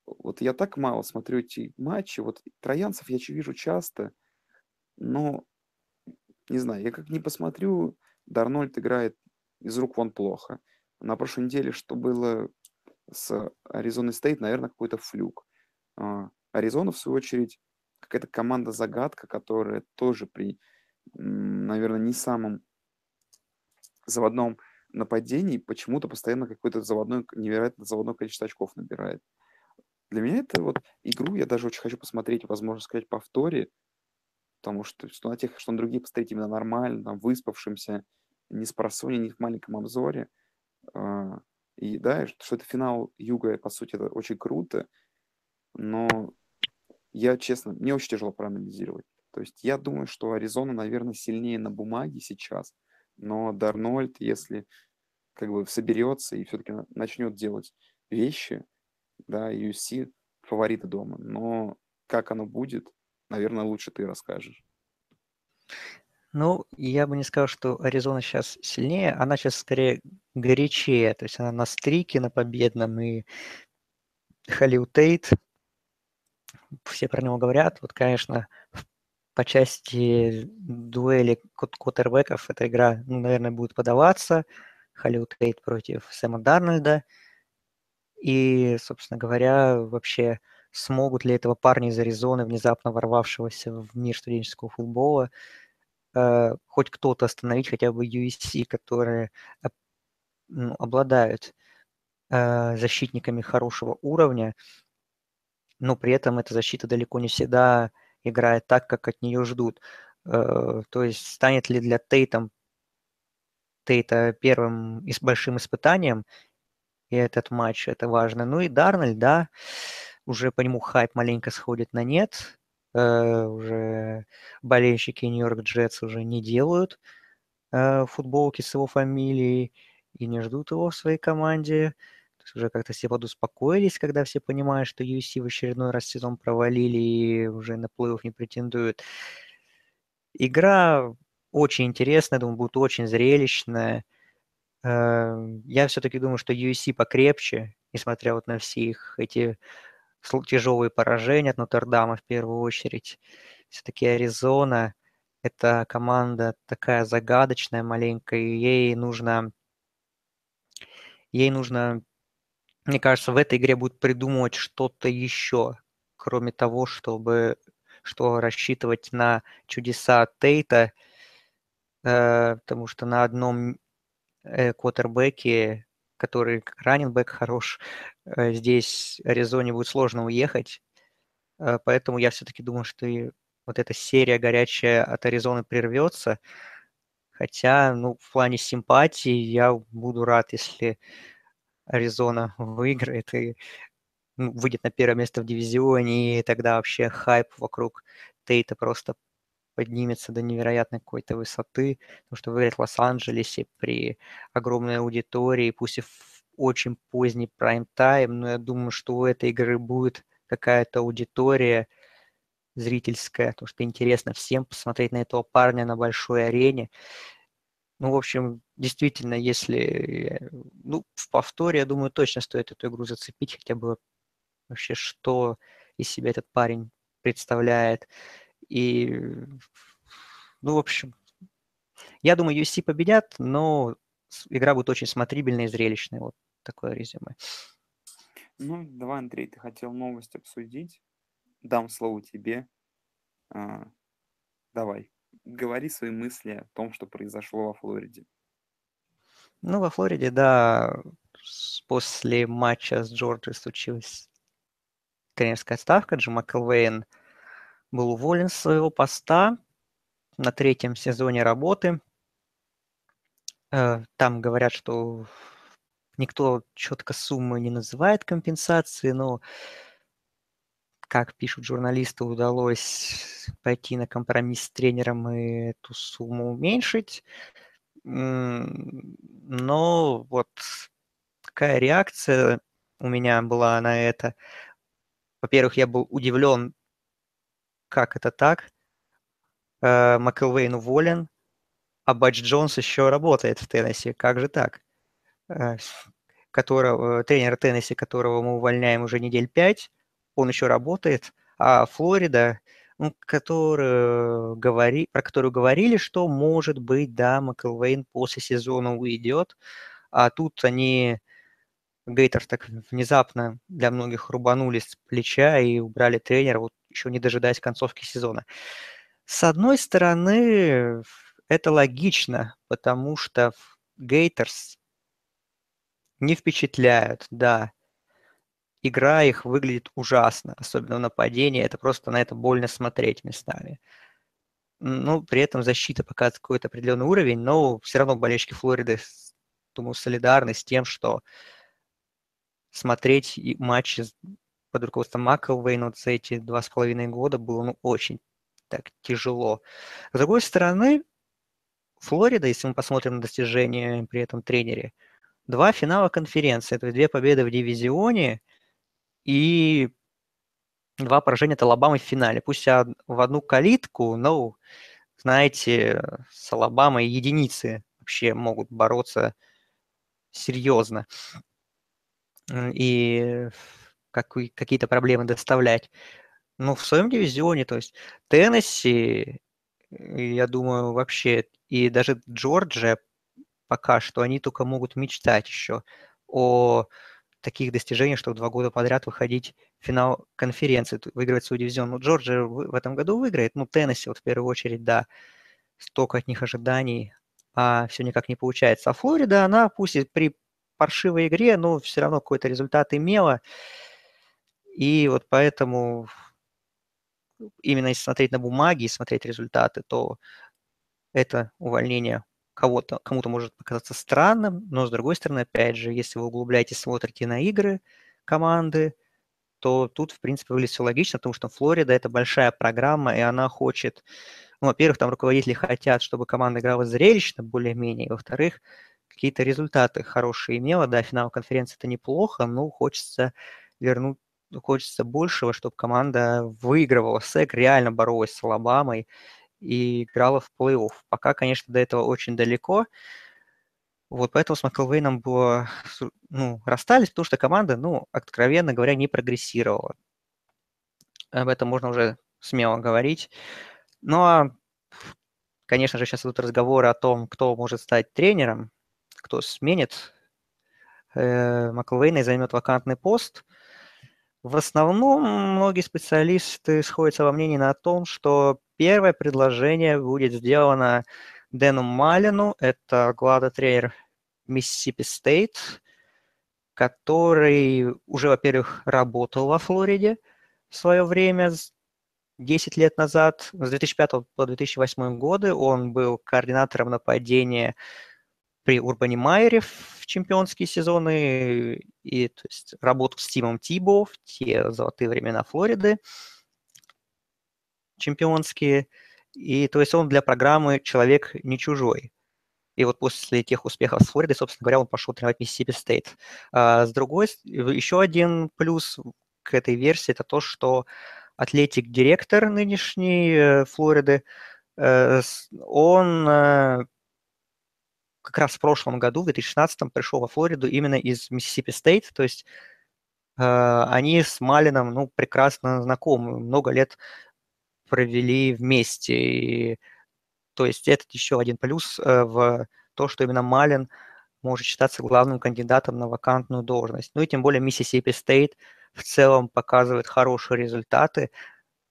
вот я так мало смотрю эти матчи, вот троянцев я вижу часто, но, не знаю, я как не посмотрю, Дарнольд играет из рук вон плохо на прошлой неделе, что было с Аризоной Стейт, наверное, какой-то флюк. А, Аризона, в свою очередь, какая-то команда-загадка, которая тоже при, наверное, не самом заводном нападении почему-то постоянно какое-то заводное, невероятно заводное количество очков набирает. Для меня это вот игру я даже очень хочу посмотреть, возможно сказать, повторе, потому что что на тех, что на другие посмотреть именно нормально, там, выспавшимся, не с просони, не в маленьком обзоре – а, и да, что это финал Юга, по сути, это очень круто, но я, честно, мне очень тяжело проанализировать. То есть я думаю, что Аризона, наверное, сильнее на бумаге сейчас, но Дарнольд, если как бы соберется и все-таки начнет делать вещи, да, UC фавориты дома. Но как оно будет, наверное, лучше ты расскажешь. Ну, я бы не сказал, что Аризона сейчас сильнее, она сейчас скорее горячее, то есть она на стрике, на победном, и Халил Тейт, все про него говорят, вот, конечно, по части дуэли квотербеков эта игра, ну, наверное, будет подаваться, Халил Тейт против Сэма Дарнольда, и, собственно говоря, вообще смогут ли этого парня из Аризоны, внезапно ворвавшегося в мир студенческого футбола, э, хоть кто-то остановить, хотя бы USC, которые ну, обладают э, защитниками хорошего уровня, но при этом эта защита далеко не всегда играет так, как от нее ждут. Э, то есть станет ли для Тейтом Тейта первым и с большим испытанием и этот матч, это важно. Ну и Дарнольд, да, уже по нему хайп маленько сходит на нет. Э, уже болельщики Нью-Йорк Джетс уже не делают э, футболки с его фамилией и не ждут его в своей команде. Уже как-то все подуспокоились, когда все понимают, что UFC в очередной раз сезон провалили и уже на плей не претендуют. Игра очень интересная, думаю, будет очень зрелищная. Э, я все-таки думаю, что UFC покрепче, несмотря вот на все их эти тяжелые поражения от Нотр-Дама в первую очередь. Все-таки Аризона – это команда такая загадочная маленькая, и ей нужно, ей нужно, мне кажется, в этой игре будет придумывать что-то еще, кроме того, чтобы что рассчитывать на чудеса Тейта, э, потому что на одном э, квотербеке который раненбэк хорош. Э, здесь Аризоне будет сложно уехать, э, поэтому я все-таки думаю, что и вот эта серия горячая от Аризоны прервется. Хотя, ну, в плане симпатии я буду рад, если Аризона выиграет и ну, выйдет на первое место в дивизионе, и тогда вообще хайп вокруг Тейта просто поднимется до невероятной какой-то высоты, потому что выиграть в Лос-Анджелесе при огромной аудитории, пусть и в очень поздний прайм-тайм, но я думаю, что у этой игры будет какая-то аудитория зрительская, потому что интересно всем посмотреть на этого парня на большой арене. Ну, в общем, действительно, если... Ну, в повторе, я думаю, точно стоит эту игру зацепить, хотя бы вообще, что из себя этот парень представляет. И, ну, в общем, я думаю, UFC победят, но игра будет очень смотрибельная и зрелищная. Вот такое резюме. Ну, давай, Андрей, ты хотел новость обсудить. Дам слово тебе. А, давай, говори свои мысли о том, что произошло во Флориде. Ну, во Флориде, да, после матча с Джорджией случилась тренерская ставка. Джим Макэлвейн – был уволен с своего поста на третьем сезоне работы. Э, там говорят, что никто четко суммы не называет компенсации, но, как пишут журналисты, удалось пойти на компромисс с тренером и эту сумму уменьшить. Но вот какая реакция у меня была на это. Во-первых, я был удивлен как это так? Э, Макэлвейн уволен, а Бадж Джонс еще работает в Теннесси. Как же так? Э, которого, тренер Теннесси, которого мы увольняем уже недель пять, он еще работает, а Флорида, который, говори, про которую говорили, что, может быть, да, Макэлвейн после сезона уйдет, а тут они Гейтерс так внезапно для многих рубанули с плеча и убрали тренера, вот еще не дожидаясь концовки сезона. С одной стороны, это логично, потому что Гейтерс не впечатляют, да. Игра их выглядит ужасно, особенно в нападении. Это просто на это больно смотреть местами. Ну, при этом защита показывает какой-то определенный уровень, но все равно болельщики Флориды, думаю, солидарны с тем, что смотреть матчи под руководством Маклвейна вот за эти два с половиной года было ну, очень так тяжело. С другой стороны, Флорида, если мы посмотрим на достижения при этом тренере, два финала конференции, то есть две победы в дивизионе и два поражения от Алабамы в финале. Пусть в одну калитку, но, знаете, с Алабамой единицы вообще могут бороться серьезно и какие-то проблемы доставлять. Ну, в своем дивизионе, то есть Теннесси, я думаю, вообще, и даже Джорджия пока что, они только могут мечтать еще о таких достижениях, что два года подряд выходить в финал конференции, выигрывать свой дивизион. Ну, Джорджия в этом году выиграет, ну, Теннесси вот в первую очередь, да, столько от них ожиданий, а все никак не получается. А Флорида, она пусть и при паршивой игре, но все равно какой-то результат имела. И вот поэтому именно если смотреть на бумаги и смотреть результаты, то это увольнение кого-то, кому-то может показаться странным, но с другой стороны, опять же, если вы углубляетесь, смотрите на игры команды, то тут, в принципе, выглядит все логично, потому что Флорида – это большая программа, и она хочет... Ну, во-первых, там руководители хотят, чтобы команда играла зрелищно более-менее, во-вторых, какие-то результаты хорошие имела. Да, финал конференции – это неплохо, но хочется вернуть хочется большего, чтобы команда выигрывала СЭК, реально боролась с Алабамой и играла в плей-офф. Пока, конечно, до этого очень далеко. Вот поэтому с Маклвейном было, ну, расстались, потому что команда, ну, откровенно говоря, не прогрессировала. Об этом можно уже смело говорить. Ну, а, конечно же, сейчас идут разговоры о том, кто может стать тренером, кто сменит э, Маклвейна и займет вакантный пост. В основном многие специалисты сходятся во мнении на том, что первое предложение будет сделано Дэну Малину, это главный тренер Миссисипи Стейт, который уже, во-первых, работал во Флориде в свое время, 10 лет назад, с 2005 по 2008 годы он был координатором нападения при Урбане Майере в чемпионские сезоны, и то есть работал с Тимом Тибоу в те золотые времена Флориды чемпионские, и то есть он для программы человек не чужой. И вот после тех успехов с Флоридой, собственно говоря, он пошел тренировать Миссисипи Стейт. А с другой, еще один плюс к этой версии – это то, что athletic director нынешней э, Флориды, э, он э, как раз в прошлом году, в 2016, пришел во Флориду именно из Миссисипи Стейт, то есть они с Малленом, ну, прекрасно знакомы, много лет провели вместе, и то есть это еще один плюс э, в то, что именно Маллен может считаться главным кандидатом на вакантную должность. Ну и тем более Миссисипи Стейт в целом показывает хорошие результаты.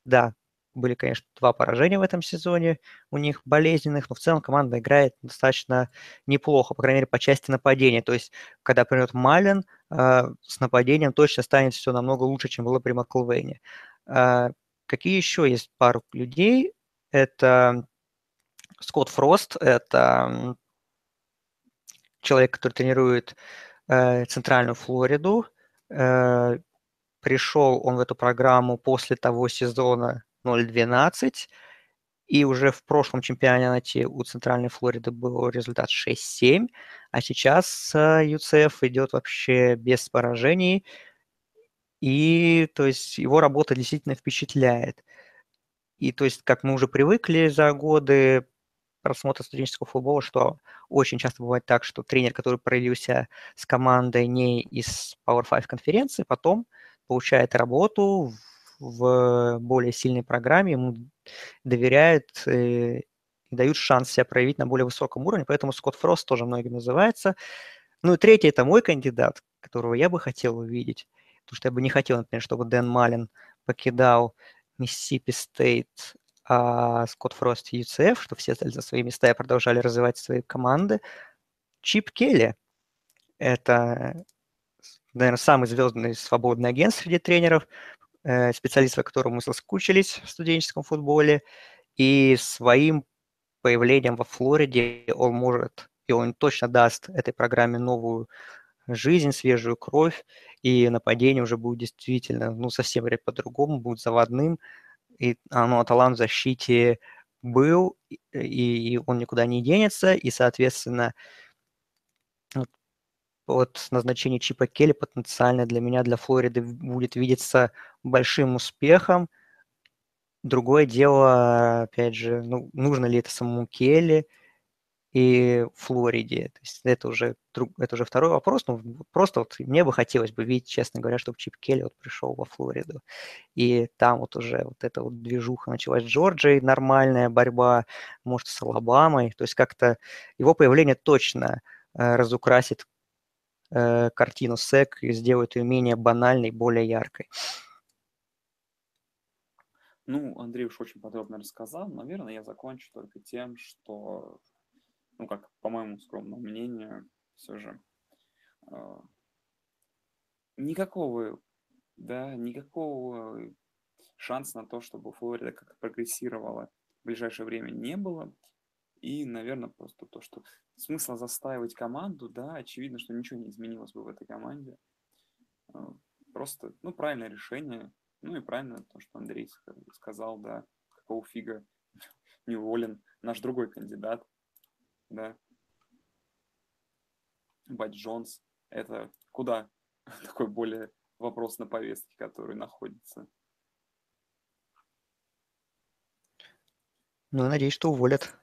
Да, были, конечно, два поражения в этом сезоне у них болезненных, но в целом команда играет достаточно неплохо, по крайней мере, по части нападения. То есть, когда придет Малин, э, с нападением точно станет все намного лучше, чем было при Маклвейне. Э, какие еще есть пару людей? Это Скотт Фрост – это человек, который тренирует э, Центральную Флориду. Э, пришел он в эту программу после того сезона 0-12, и уже в прошлом чемпионате у Центральной Флориды был результат 6-7, а сейчас UCF идет вообще без поражений, и то есть его работа действительно впечатляет. И то есть, как мы уже привыкли за годы просмотра студенческого футбола, что очень часто бывает так, что тренер, который проявился с командой не из Power 5 конференции, потом получает работу в более сильной программе, ему доверяют э, и дают шанс себя проявить на более высоком уровне, поэтому Скотт Фрост тоже многим называется. Ну и третий – это мой кандидат, которого я бы хотел увидеть, потому что я бы не хотел, например, чтобы Дэн Маллен покидал Миссисипи Стейт а Скотт Фрост и UCF, что все стали за свои места и продолжали развивать свои команды. Чип Келли – это, наверное, самый звездный свободный агент среди тренеров, э, специалист, по которому мы соскучились в студенческом футболе, и своим появлением во Флориде он может, и он точно даст этой программе новую жизнь, свежую кровь, и нападение уже будет действительно, ну, совсем по-другому, будет заводным, и оно, талант в защите был, и он никуда не денется, и, соответственно, вот, вот назначение Чипа Келли потенциально для меня, для Флориды будет видеться большим успехом. Другое дело, опять же, ну, нужно ли это самому Келли – и Флориде. То есть это уже, это уже второй вопрос. Ну, просто вот мне бы хотелось бы видеть, честно говоря, чтобы Чип Келли вот пришел во Флориду. И там вот уже вот эта вот движуха началась с Джорджией, нормальная борьба, может, с Алабамой. То есть как-то его появление точно э, разукрасит э, картину СЭК и сделает ее менее банальной, более яркой. Ну, Андрей уж очень подробно рассказал. Наверное, я закончу только тем, что ну, как по моему скромному мнению, все же э, никакого, да, никакого шанса на то, чтобы Флорида как-то прогрессировала в ближайшее время не было. И, наверное, просто то, что смысла застаивать команду, да, очевидно, что ничего не изменилось бы в этой команде. Э, просто, ну, правильное решение. Ну и правильно то, что Андрей сказал, да, какого фига не уволен наш другой кандидат, да. Бать Джонс, это куда такой более вопрос на повестке, который находится. Ну, надеюсь, что уволят.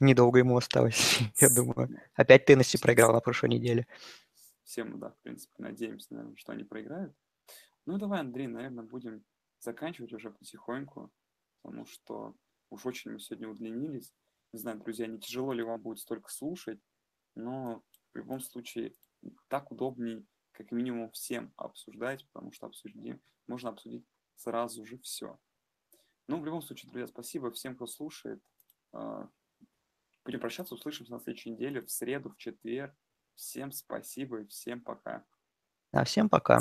Недолго ему осталось, я думаю. Опять Теннесси проиграл на прошлой неделе. Все мы, да, в принципе, надеемся, наверное, что они проиграют. Ну, давай, Андрей, наверное, будем заканчивать уже потихоньку, потому что уж очень мы сегодня удлинились. Не знаю, друзья, не тяжело ли вам будет столько слушать, но в любом случае так удобней как минимум всем обсуждать, потому что обсудим, можно обсудить сразу же все. Ну, в любом случае, друзья, спасибо всем, кто слушает. А, будем прощаться, услышимся на следующей неделе, в среду, в четверг. Всем спасибо и всем пока. Да, всем пока.